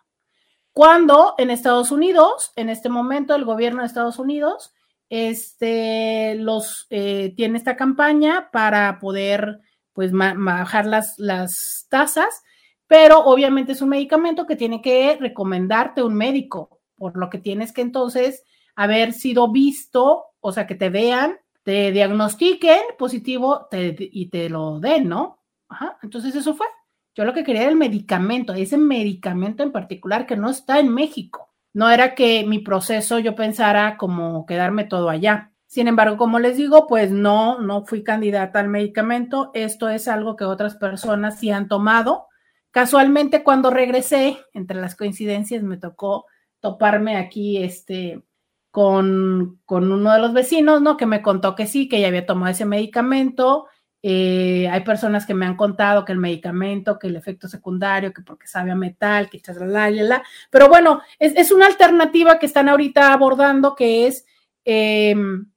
Cuando en Estados Unidos, en este momento, el gobierno de Estados Unidos este, los, eh, tiene esta campaña para poder pues bajar las, las tasas, pero obviamente es un medicamento que tiene que recomendarte un médico, por lo que tienes que entonces haber sido visto, o sea, que te vean, te diagnostiquen positivo y te lo den, ¿no? Ajá, entonces eso fue. Yo lo que quería era el medicamento, ese medicamento en particular que no está en México. No era que mi proceso yo pensara como quedarme todo allá. Sin embargo, como les digo, pues no, no fui candidata al medicamento. Esto es algo que otras personas sí han tomado. Casualmente, cuando regresé, entre las coincidencias, me tocó toparme aquí este, con, con uno de los vecinos, ¿no? Que me contó que sí, que ya había tomado ese medicamento eh, hay personas que me han contado que el medicamento, que el efecto secundario, que porque sabe a metal, que la, la, pero bueno, es, una alternativa que están ahorita abordando que es eh,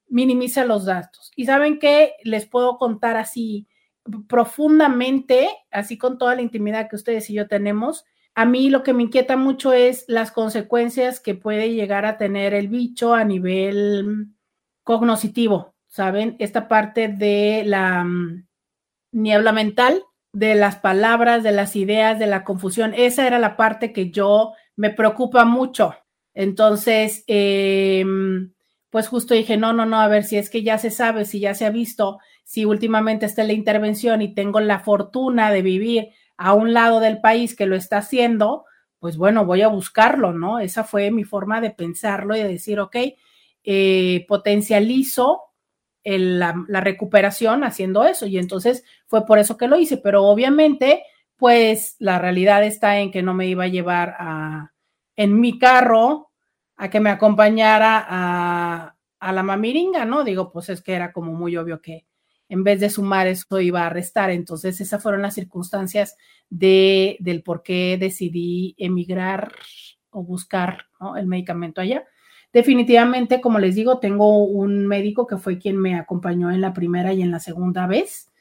minimiza los gastos. Y saben que les puedo contar así profundamente, así con toda la intimidad que ustedes y yo tenemos. A mí lo que me inquieta mucho es las consecuencias que puede llegar a tener el bicho a nivel cognoscitivo, ¿saben? Esta parte de la mm, niebla mental, de las palabras, de las ideas, de la confusión, esa era la parte que yo me preocupa mucho. Entonces, em, pues justo dije, no, no, no, a ver si es que ya se sabe, si ya se ha visto, si últimamente está la intervención y tengo la fortuna de vivir a un lado del país que lo está haciendo, pues bueno, voy a buscarlo, ¿no? Esa fue mi forma de pensarlo y de decir, ok, eh, potencializo la, recuperación haciendo eso. Y entonces fue por eso que lo hice, pero obviamente, pues la realidad está en que no me iba a llevar a, en mi carro a que me acompañara a, a la mamiringa, ¿no? Digo, pues es que era como muy obvio que en vez de sumar eso iba a restar. Entonces esas fueron las circunstancias de, del por qué decidí emigrar o buscar el medicamento allá. Definitivamente, como les digo, tengo un médico que fue quien me acompañó en la primera y en la segunda vez,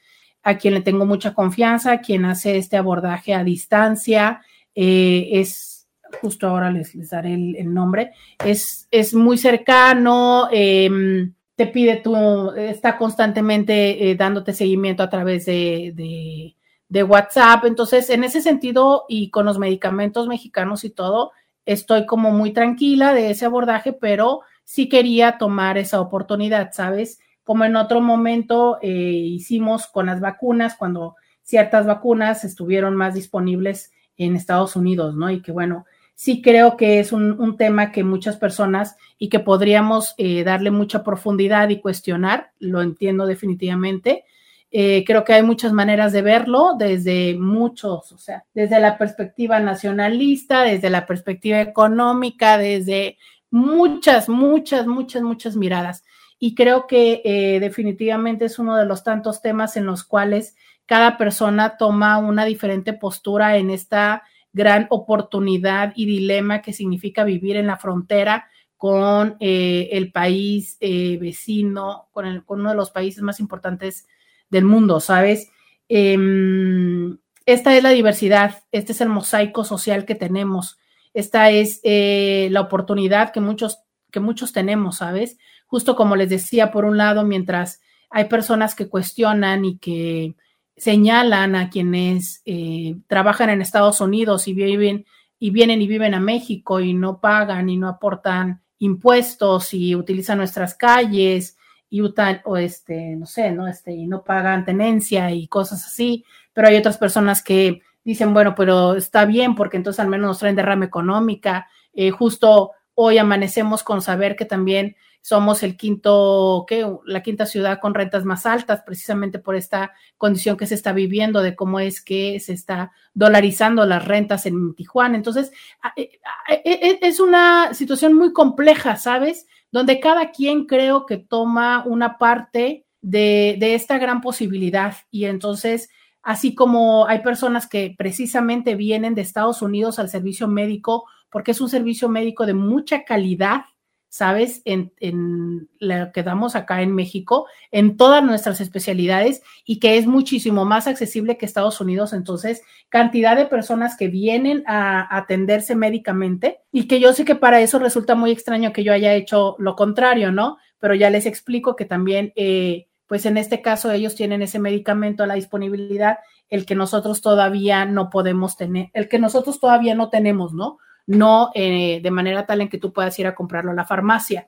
a quien le tengo mucha confianza, quien hace este abordaje a distancia, eh, es, justo ahora les, daré el, nombre, es, es, muy cercano, em, te pide tu, está constantemente eh, dándote seguimiento a través de, de, de WhatsApp, entonces en ese sentido y con los medicamentos mexicanos y todo, estoy como muy tranquila de ese abordaje, pero sí quería tomar esa oportunidad, ¿sabes? Como en otro momento eh, hicimos con las vacunas, cuando ciertas vacunas estuvieron más disponibles en Estados Unidos, ¿no? Y que bueno, sí creo que es un, tema que muchas personas y que podríamos eh, darle mucha profundidad y cuestionar, lo entiendo definitivamente, eh, creo que hay muchas maneras de verlo, desde muchos, o sea, desde la perspectiva nacionalista, desde la perspectiva económica, desde muchas, muchas, muchas, muchas miradas. Y creo que eh, definitivamente es uno de los tantos temas en los cuales cada persona toma una diferente postura en esta gran oportunidad y dilema que significa vivir en la frontera con eh, el país vecino, con, el, con, uno de los países más importantes del mundo, ¿sabes? Em, esta es la diversidad, este es el mosaico social que tenemos, esta es eh, la oportunidad que muchos, que muchos tenemos, ¿sabes? Justo como les decía, por un lado, mientras hay personas que cuestionan y que señalan a quienes eh, trabajan en Estados Unidos y viven y vienen y viven a México y no pagan y no aportan impuestos y utilizan nuestras calles y o este, no sé, ¿no? Este, y no pagan tenencia y cosas así, pero hay otras personas que dicen, bueno, pero está bien porque entonces al menos nos traen derrama económica. Eh, justo hoy amanecemos con saber que también somos el quinto. La quinta ciudad con rentas más altas, precisamente por esta condición que se está viviendo de cómo es que se está dolarizando las rentas en Tijuana. Entonces, eh, eh, es una situación muy compleja, ¿sabes? donde cada quien creo que toma una parte de, esta gran posibilidad. Y entonces, así como hay personas que precisamente vienen de Estados Unidos al servicio médico, porque es un servicio médico de mucha calidad, ¿sabes? En, en, lo que damos acá en México, en todas nuestras especialidades y que es muchísimo más accesible que Estados Unidos. Entonces, cantidad de personas que vienen a atenderse médicamente y que yo sé que para eso resulta muy extraño que yo haya hecho lo contrario, ¿no? Pero ya les explico que también, eh, pues en este caso, ellos tienen ese medicamento a la disponibilidad, el que nosotros todavía no podemos tener, el que nosotros todavía no tenemos, ¿no? No eh, de manera tal en que tú puedas ir a comprarlo a la farmacia.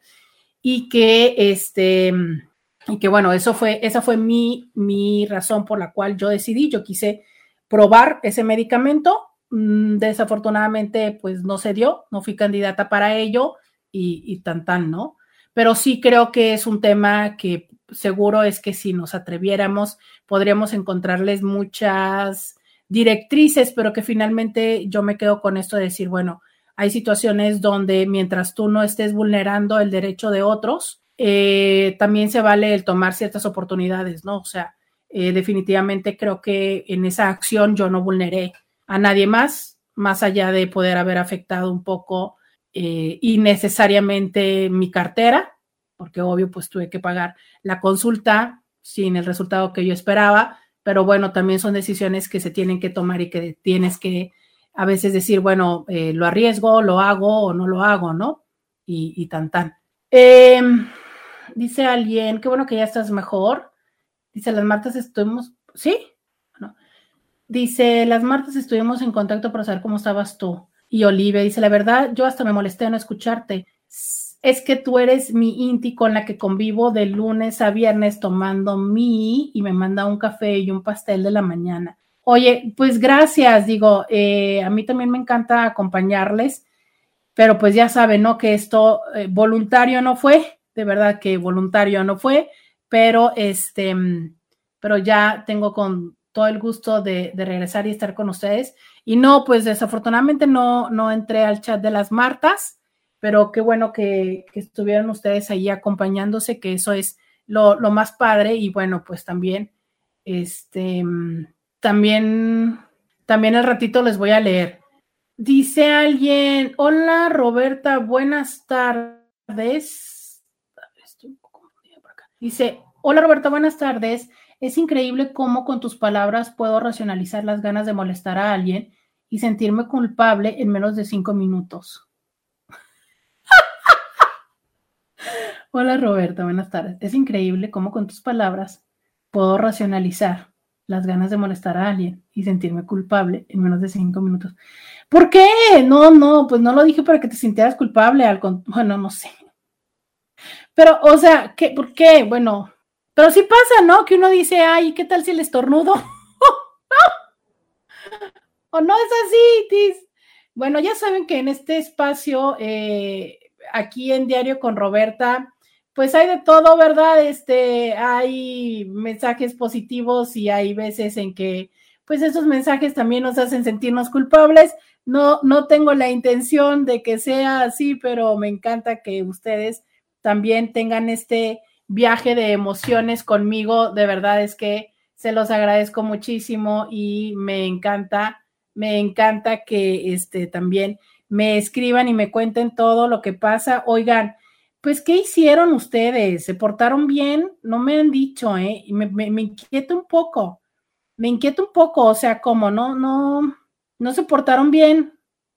Y que, este, y que bueno, eso fue, esa fue mi, mi razón por la cual yo decidí, yo quise probar ese medicamento. Mm, desafortunadamente, pues no se dio, no fui candidata para ello y, y tan tan, ¿no? Pero sí creo que es un tema que seguro es que si nos atreviéramos, podríamos encontrarles muchas directrices, pero que finalmente yo me quedo con esto de decir, bueno, hay situaciones donde mientras tú no estés vulnerando el derecho de otros, eh, también se vale el tomar ciertas oportunidades, ¿no? O sea, eh, definitivamente creo que en esa acción yo no vulneré a nadie más, más allá de poder haber afectado un poco eh, innecesariamente mi cartera, porque obvio pues tuve que pagar la consulta sin el resultado que yo esperaba, pero bueno, también son decisiones que se tienen que tomar y que tienes que a veces decir, bueno, eh, lo arriesgo, lo hago o no lo hago, ¿no? Y, tan tan. Em, dice alguien, qué bueno que ya estás mejor. Dice, las martes estuvimos, ¿sí? Dice, las martes estuvimos en contacto para saber cómo estabas tú. Y Olivia dice, la verdad, yo hasta me molesté en no escucharte. Es que tú eres mi inti con la que convivo de lunes a viernes tomando mi y me manda un café y un pastel de la mañana. Oye, pues gracias, digo, eh, a mí también me encanta acompañarles, pero pues ya saben, ¿no? Que esto eh, voluntario no fue, de verdad que voluntario no fue, pero este, pero ya tengo con todo el gusto de, regresar y estar con ustedes. Y no, pues desafortunadamente no, no entré al chat de las Martas, pero qué bueno que, estuvieron ustedes ahí acompañándose, que eso es lo, más padre. Y bueno, pues también, este, también, también al ratito les voy a leer. Dice alguien, hola Roberta, buenas tardes. Dice, hola Roberta, buenas tardes. Es increíble cómo con tus palabras puedo racionalizar las ganas de molestar a alguien y sentirme culpable en menos de cinco minutos. Hola Roberta, buenas tardes. Es increíble cómo con tus palabras puedo racionalizar las ganas de molestar a alguien y sentirme culpable en menos de cinco minutos. ¿Por qué? No, no, pues no lo dije para que te sintieras culpable. Al bueno, no sé. Pero, o sea, ¿qué, ¿por qué? Bueno, pero sí pasa, ¿no? Que uno dice, ay, ¿qué tal si el estornudo? ¿O no es así, Tis? Bueno, ya saben que en este espacio, eh, aquí en Diario con Roberta, pues hay de todo, ¿verdad? Este, hay mensajes positivos y hay veces en que, pues esos mensajes también nos hacen sentirnos culpables. No, no tengo la intención de que sea así, pero me encanta que ustedes también tengan este viaje de emociones conmigo. De verdad es que se los agradezco muchísimo y me encanta, me encanta que este también me escriban y me cuenten todo lo que pasa. Oigan, pues, ¿qué hicieron ustedes? ¿Se portaron bien? No me han dicho, ¿eh? Y me, me, inquieta un poco, me inquieta un poco, o sea, como no, no, no se portaron bien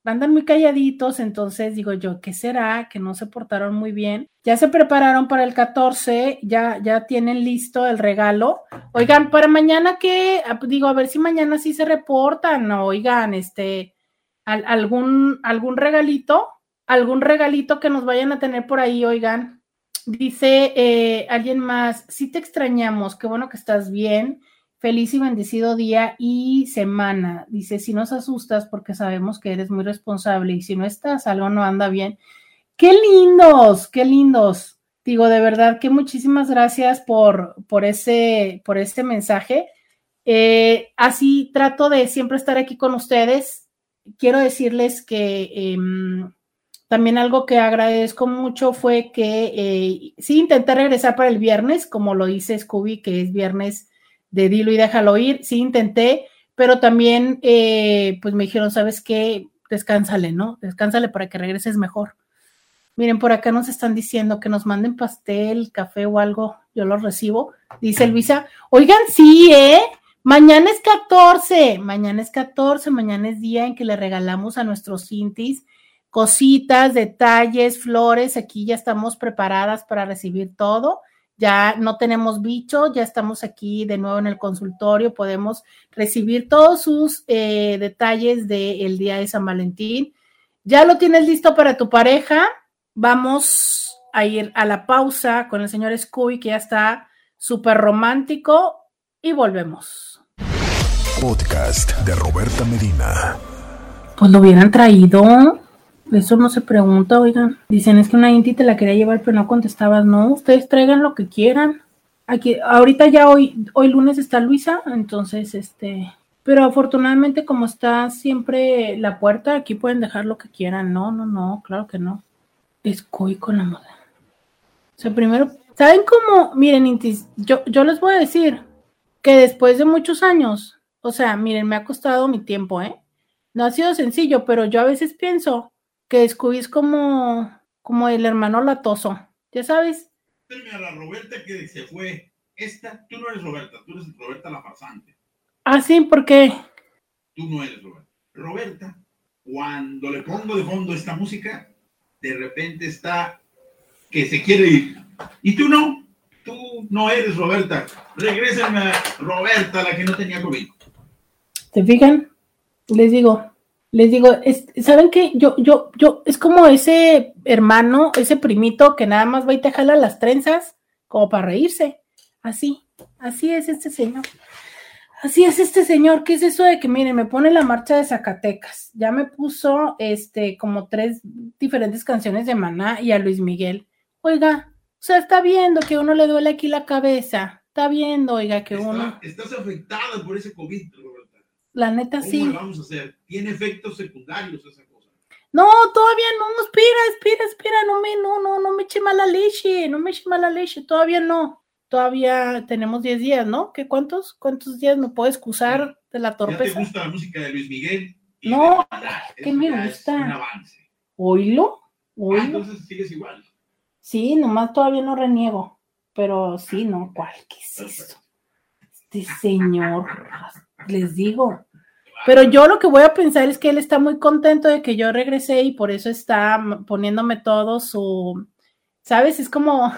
andan muy calladitos, entonces digo yo, ¿qué será? Que no se portaron muy bien. Ya se prepararon para el 14, ya, ya tienen listo el regalo. Oigan, para mañana que, ah, digo, a ver si mañana sí se reportan, oigan, este, algún, algún regalito, algún regalito que nos vayan a tener por ahí, oigan. Dice eh, alguien más, sí te extrañamos, qué bueno que estás bien. Feliz y bendecido día y semana. Dice, si nos asustas porque sabemos que eres muy responsable y si no estás, algo no anda bien. Qué lindos, qué lindos. Digo, de verdad que muchísimas gracias por, por, ese, por este mensaje. Eh, así trato de siempre estar aquí con ustedes. Quiero decirles que em, también algo que agradezco mucho fue que eh, sí intenté regresar para el viernes, como lo dice Scooby, que es viernes de dilo y déjalo ir. Sí intenté, pero también eh, pues me dijeron, ¿sabes qué? Descánsale, ¿no? Descánsale para que regreses mejor. Miren, por acá nos están diciendo que nos manden pastel, café o algo, yo lo recibo. Dice Luisa, oigan, sí, ¿eh? Mañana es 14, mañana es 14, mañana es día en que le regalamos a nuestros intis cositas, detalles, flores. Aquí ya estamos preparadas para recibir todo ya no tenemos bicho, ya estamos aquí de nuevo en el consultorio, podemos recibir todos sus eh, detalles del día de San Valentín. ¿Ya lo tienes listo para tu pareja? Vamos a ir a la pausa con el señor Scooby, que ya está súper romántico, y volvemos. Podcast de Roberta Medina. Pues lo hubieran traído. Eso no se pregunta, oigan. Dicen, es que una Inti te la quería llevar, pero no contestabas. No, ustedes traigan lo que quieran. Aquí, ahorita ya hoy, hoy lunes está Luisa, entonces, este, pero afortunadamente como está siempre la puerta, aquí pueden dejar lo que quieran. No, no, no, claro que no. Es coy con la moda. O sea, primero, ¿saben cómo? Miren, Intis, yo, yo les voy a decir que después de muchos años, o sea, miren, me ha costado mi tiempo, ¿eh? No ha sido sencillo, pero yo a veces pienso que Scooby es como, como el hermano latoso, ya sabes. A la Roberta que se fue. Esta, tú no eres Roberta, tú eres Roberta la farsante. Ah, sí, ¿por qué? Tú no eres Roberta. Roberta, cuando le pongo de fondo esta música, de repente está que se quiere ir. Y tú no, tú no eres Roberta. Regrésenme a Roberta, la que no tenía COVID. ¿Se fijan? Les digo, les digo, ¿saben qué? Yo, yo, yo, es como ese hermano, ese primito que nada más va y te jala las trenzas como para reírse. Así, así es este señor. Así es este señor, ¿qué es eso de que, miren, me pone la marcha de Zacatecas? Ya me puso, este, como tres diferentes canciones de Maná y a Luis Miguel. Oiga, o sea, está viendo que uno le duele aquí la cabeza. Está viendo, oiga, que uno... Estás afectada por ese COVID, Roberta. La neta, ¿Cómo sí. vamos a hacer? Tiene efectos secundarios esa cosa. No, todavía no, espera, espera, espera, no me, no, no, no me eche mala leche, no me eche mala leche, todavía no todavía tenemos 10 días, ¿no? ¿Qué cuántos? ¿Cuántos días me puedo excusar de la torpeza? ¿Ya te gusta la música de Luis Miguel? No, ¿qué me gusta? un avance. ¿Oílo? ¿Oílo? Ah, entonces sigues igual. Sí, nomás todavía no reniego, pero sí, ¿no? ¿Cuál? ¿Qué es esto? Este señor, les digo. Pero yo lo que voy a pensar es que él está muy contento de que yo regresé y por eso está poniéndome todo su, ¿sabes? Es como,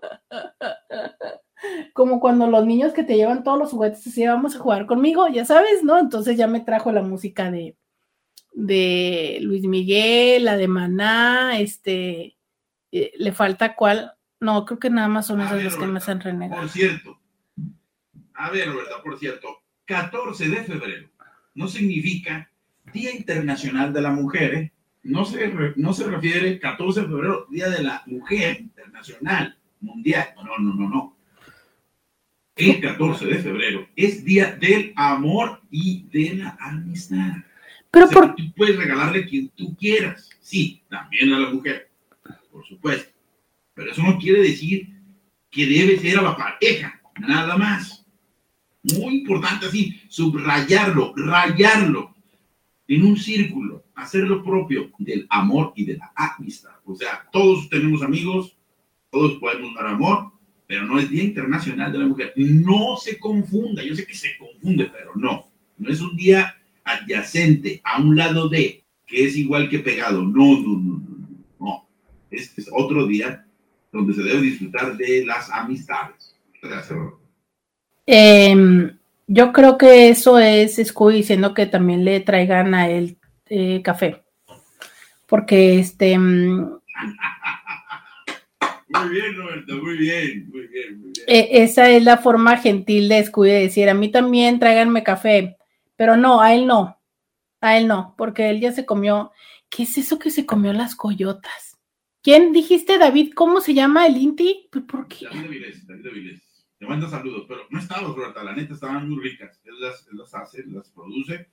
como cuando los niños que te llevan todos los juguetes así vamos a jugar conmigo, ya sabes, ¿no? Entonces ya me trajo la música de, de Luis Miguel, la de Maná, este, eh, le falta cuál, no, creo que nada más son esas las que me han renegado. Por cierto, a ver, Roberta, por cierto, 14 de febrero no significa Día Internacional de la Mujer, ¿eh? No se, no se refiere 14 de febrero, Día de la Mujer Internacional mundial. No, no, no, no. El 14 de febrero es día del amor y de la amistad. Pero por... Tú puedes regalarle a quien tú quieras. Sí, también a la mujer, por supuesto. Pero eso no quiere decir que debe ser a la pareja, nada más. Muy importante así, subrayarlo, rayarlo en un círculo, hacer lo propio del amor y de la amistad. O sea, todos tenemos amigos, todos podemos dar amor, pero no es Día Internacional de la Mujer. No se confunda, yo sé que se confunde, pero no, no es un día adyacente a un lado de, que es igual que pegado. No, no, no, no, no. Este es otro día donde se debe disfrutar de las amistades. Eh, yo creo que eso es Scooby diciendo que también le traigan a él eh, café. Porque este. Muy bien, Roberto, muy bien, muy bien, muy bien. Eh, esa es la forma gentil de Scooby de decir, a mí también tráiganme café, pero no, a él no, a él no, porque él ya se comió, ¿qué es eso que se comió las coyotas? ¿Quién dijiste, David? ¿Cómo se llama el Inti? ¿Por qué? David Avilés, David Avilés. Te manda saludos, pero no estaban, Roberta, la neta, estaban muy ricas. Él las, las hace, las produce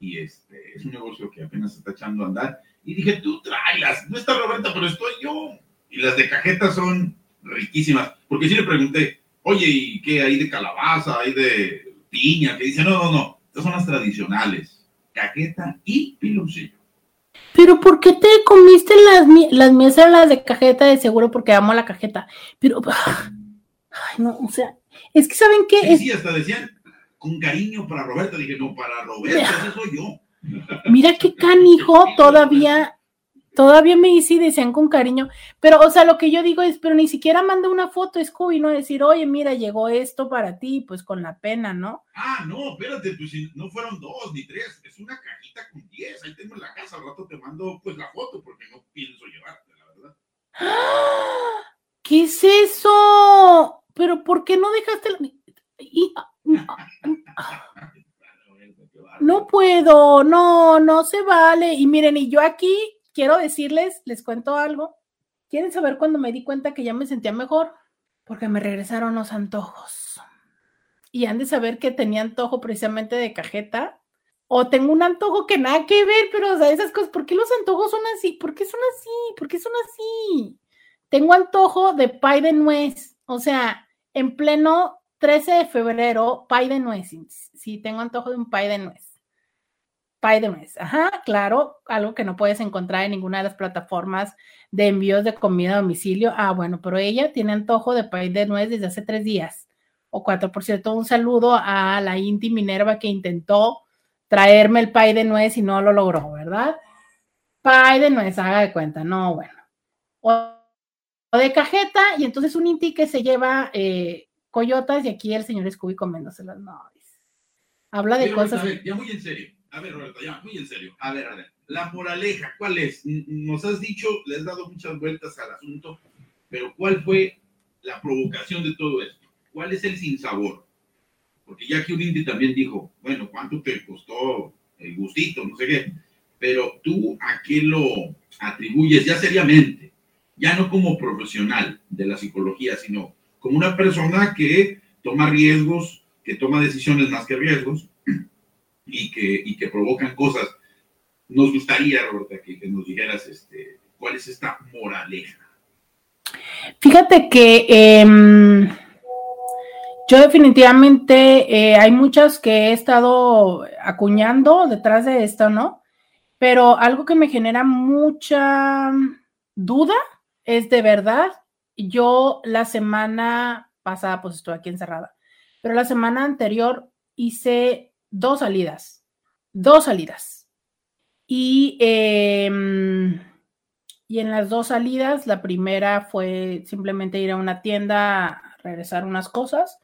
y este es un negocio que apenas está echando a andar. Y dije, tú tráelas, no está Roberta, pero estoy yo. Y las de cajeta son riquísimas, porque sí le pregunté, oye, ¿y qué hay de calabaza, hay de piña? Que dice, no, no, no, estas son las tradicionales, cajeta y piloncillo. Pero ¿por qué te comiste las, las mías las de cajeta de seguro porque amo la cajeta? Pero, ay, no, o sea, es que ¿saben qué? Sí, es... sí, hasta decían, con cariño para Roberta, dije, no, para Roberta, ese soy yo. Mira qué canijo todavía, todavía me dice y decían con cariño, pero o sea, lo que yo digo es, pero ni siquiera manda una foto, Scooby, no decir, oye, mira, llegó esto para ti, pues con la pena, ¿no? Ah, no, espérate, pues no fueron dos ni tres, es una cajita con diez, ahí tengo en la casa, al rato te mando pues la foto porque no pienso llevarte, la verdad. ¿Qué es eso? Pero ¿por qué no dejaste la... Y... No puedo, no, no se vale. Y miren, y yo aquí quiero decirles, les cuento algo. ¿Quieren saber cuando me di cuenta que ya me sentía mejor? Porque me regresaron los antojos. Y han de saber que tenía antojo precisamente de cajeta. O tengo un antojo que nada que ver, pero o sea, esas cosas, ¿por qué los antojos son así? ¿Por qué son así? ¿Por qué son así? Tengo antojo de pay de nuez. O sea, en pleno 13 de febrero, pay de nuez. Sí, tengo antojo de un pay de nuez. Pay de nuez. Ajá, claro, algo que no puedes encontrar en ninguna de las plataformas de envíos de comida a domicilio. Ah, bueno, pero ella tiene antojo de pay de nuez desde hace tres días o cuatro. Por cierto, un saludo a la Inti Minerva que intentó traerme el pay de nuez y no lo logró, ¿verdad? Pay de nuez, haga de cuenta. No, bueno. De cajeta y entonces un Inti que se lleva eh, coyotas y aquí el señor Scooby comiéndoselas. No, habla de cosas. ya muy en serio. A ver, Roberto, ya muy en serio. A ver, a ver. La moraleja, ¿cuál es? Nos has dicho, le has dado muchas vueltas al asunto, pero ¿cuál fue la provocación de todo esto? ¿Cuál es el sinsabor? Porque ya que un Inti también dijo, bueno, ¿cuánto te costó el gustito? No sé qué. Pero tú, ¿a qué lo atribuyes ya seriamente? Ya no como profesional de la psicología, sino como una persona que toma riesgos, que toma decisiones más que riesgos y que, y que provocan cosas. Nos gustaría, Roberta, que, nos dijeras este, cuál es esta moraleja. Fíjate que em, yo definitivamente eh, hay muchas que he estado acuñando detrás de esto, ¿no? Pero algo que me genera mucha duda es de verdad. Yo la semana pasada, pues estuve aquí encerrada, pero la semana anterior hice dos salidas, dos salidas. Y, em, y en las dos salidas, la primera fue simplemente ir a una tienda a regresar unas cosas,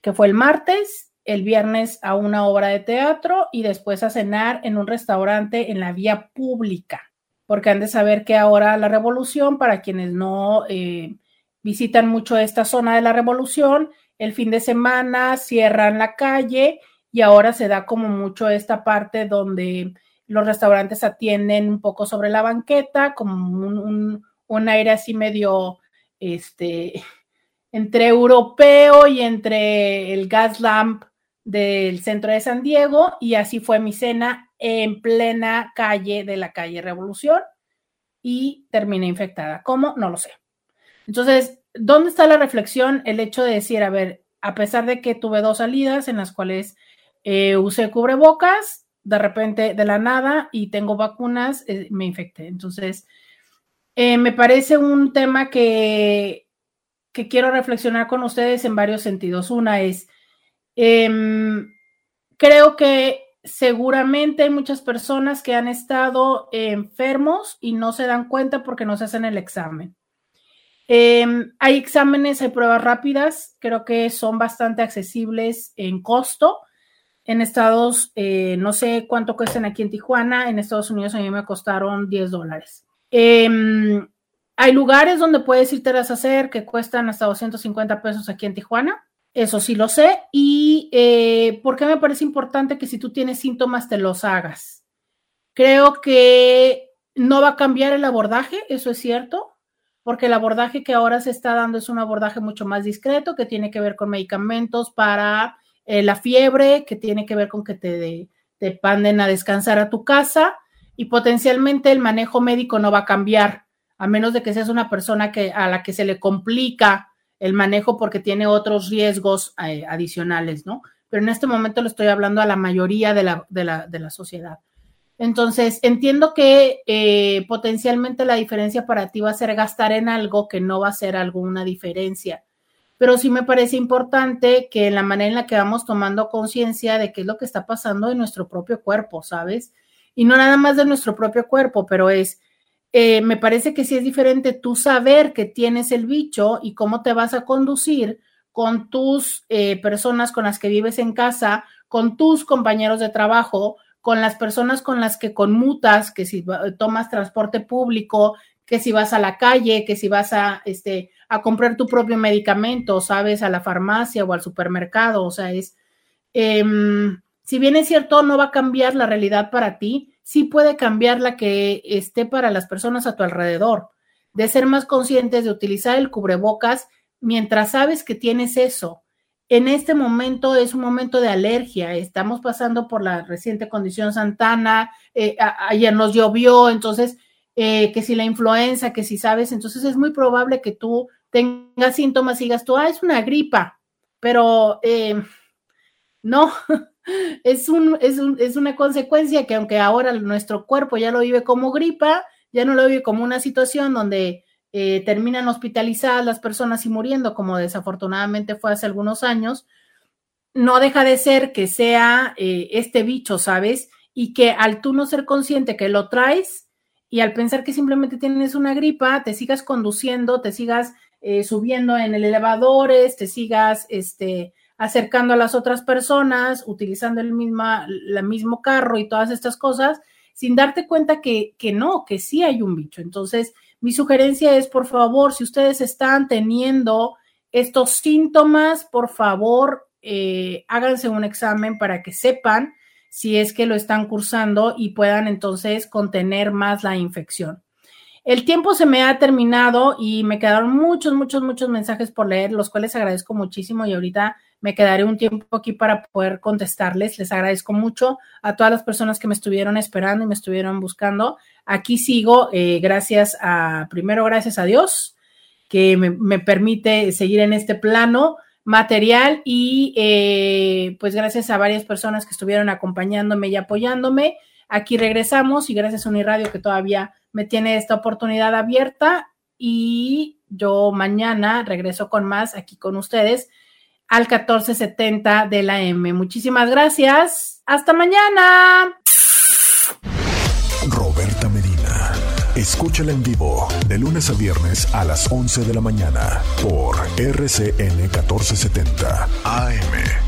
que fue el martes, el viernes a una obra de teatro y después a cenar en un restaurante en la vía pública porque han de saber que ahora la revolución, para quienes no eh, visitan mucho esta zona de la revolución, el fin de semana cierran la calle y ahora se da como mucho esta parte donde los restaurantes atienden un poco sobre la banqueta, como un, un aire así medio, este, entre europeo y entre el gas lamp del centro de San Diego y así fue mi cena en plena calle de la calle Revolución y terminé infectada. ¿Cómo? No lo sé. Entonces, ¿dónde está la reflexión? El hecho de decir, a ver, a pesar de que tuve dos salidas en las cuales eh, usé cubrebocas, de repente de la nada y tengo vacunas, eh, me infecté. Entonces, eh, me parece un tema que, que quiero reflexionar con ustedes en varios sentidos. Una es, Em, creo que seguramente hay muchas personas que han estado enfermos y no se dan cuenta porque no se hacen el examen. Em, hay exámenes, hay pruebas rápidas, creo que son bastante accesibles en costo. En Estados, eh, no sé cuánto cuestan aquí en Tijuana, en Estados Unidos a mí me costaron 10 dólares. Em, hay lugares donde puedes irte a hacer que cuestan hasta 250 pesos aquí en Tijuana. Eso sí lo sé. ¿Y eh, por qué me parece importante que si tú tienes síntomas te los hagas? Creo que no va a cambiar el abordaje, eso es cierto, porque el abordaje que ahora se está dando es un abordaje mucho más discreto, que tiene que ver con medicamentos para eh, la fiebre, que tiene que ver con que te, te panden a descansar a tu casa y potencialmente el manejo médico no va a cambiar, a menos de que seas una persona que, a la que se le complica el manejo porque tiene otros riesgos eh, adicionales, ¿no? Pero en este momento le estoy hablando a la mayoría de la, de la, sociedad. Entonces, entiendo que eh, potencialmente la diferencia para ti va a ser gastar en algo que no va a ser alguna diferencia. Pero sí me parece importante que la manera en la que vamos tomando conciencia de qué es lo que está pasando en nuestro propio cuerpo, ¿sabes? Y no nada más de nuestro propio cuerpo, pero es eh, me parece que sí es diferente tú saber que tienes el bicho y cómo te vas a conducir con tus eh, personas con las que vives en casa, con tus compañeros de trabajo, con las personas con las que conmutas, que si tomas transporte público, que si vas a la calle, que si vas a, este, a comprar tu propio medicamento, sabes, a la farmacia o al supermercado, o sea, es, em, si bien es cierto, no va a cambiar la realidad para ti, sí puede cambiar la que esté para las personas a tu alrededor, de ser más conscientes de utilizar el cubrebocas mientras sabes que tienes eso. En este momento es un momento de alergia, estamos pasando por la reciente condición Santana, eh, ayer nos llovió, entonces, eh, que si la influenza, que si sabes, entonces es muy probable que tú tengas síntomas y digas tú, ah, es una gripa, pero eh, no, es, un, es, un, es una consecuencia que aunque ahora nuestro cuerpo ya lo vive como gripa, ya no lo vive como una situación donde eh, terminan hospitalizadas las personas y muriendo, como desafortunadamente fue hace algunos años, no deja de ser que sea eh, este bicho, ¿sabes? Y que al tú no ser consciente que lo traes, y al pensar que simplemente tienes una gripa, te sigas conduciendo, te sigas eh, subiendo en el elevadores, te sigas este, acercando a las otras personas, utilizando el, misma, el mismo carro y todas estas cosas, sin darte cuenta que, que no, que sí hay un bicho. Entonces, mi sugerencia es, por favor, si ustedes están teniendo estos síntomas, por favor, eh, háganse un examen para que sepan si es que lo están cursando y puedan entonces contener más la infección. El tiempo se me ha terminado y me quedaron muchos, muchos, muchos mensajes por leer, los cuales agradezco muchísimo y ahorita me quedaré un tiempo aquí para poder contestarles. Les agradezco mucho a todas las personas que me estuvieron esperando y me estuvieron buscando. Aquí sigo, eh, gracias a, primero, gracias a Dios, que me permite seguir en este plano material y eh, pues gracias a varias personas que estuvieron acompañándome y apoyándome. Aquí regresamos y gracias a Uniradio que todavía me tiene esta oportunidad abierta y yo mañana regreso con más aquí con ustedes al 1470 de la M. Muchísimas gracias. Hasta mañana. Roberta Medina. Escúchala en vivo de lunes a viernes a las 11 de la mañana por RCN 1470 AM.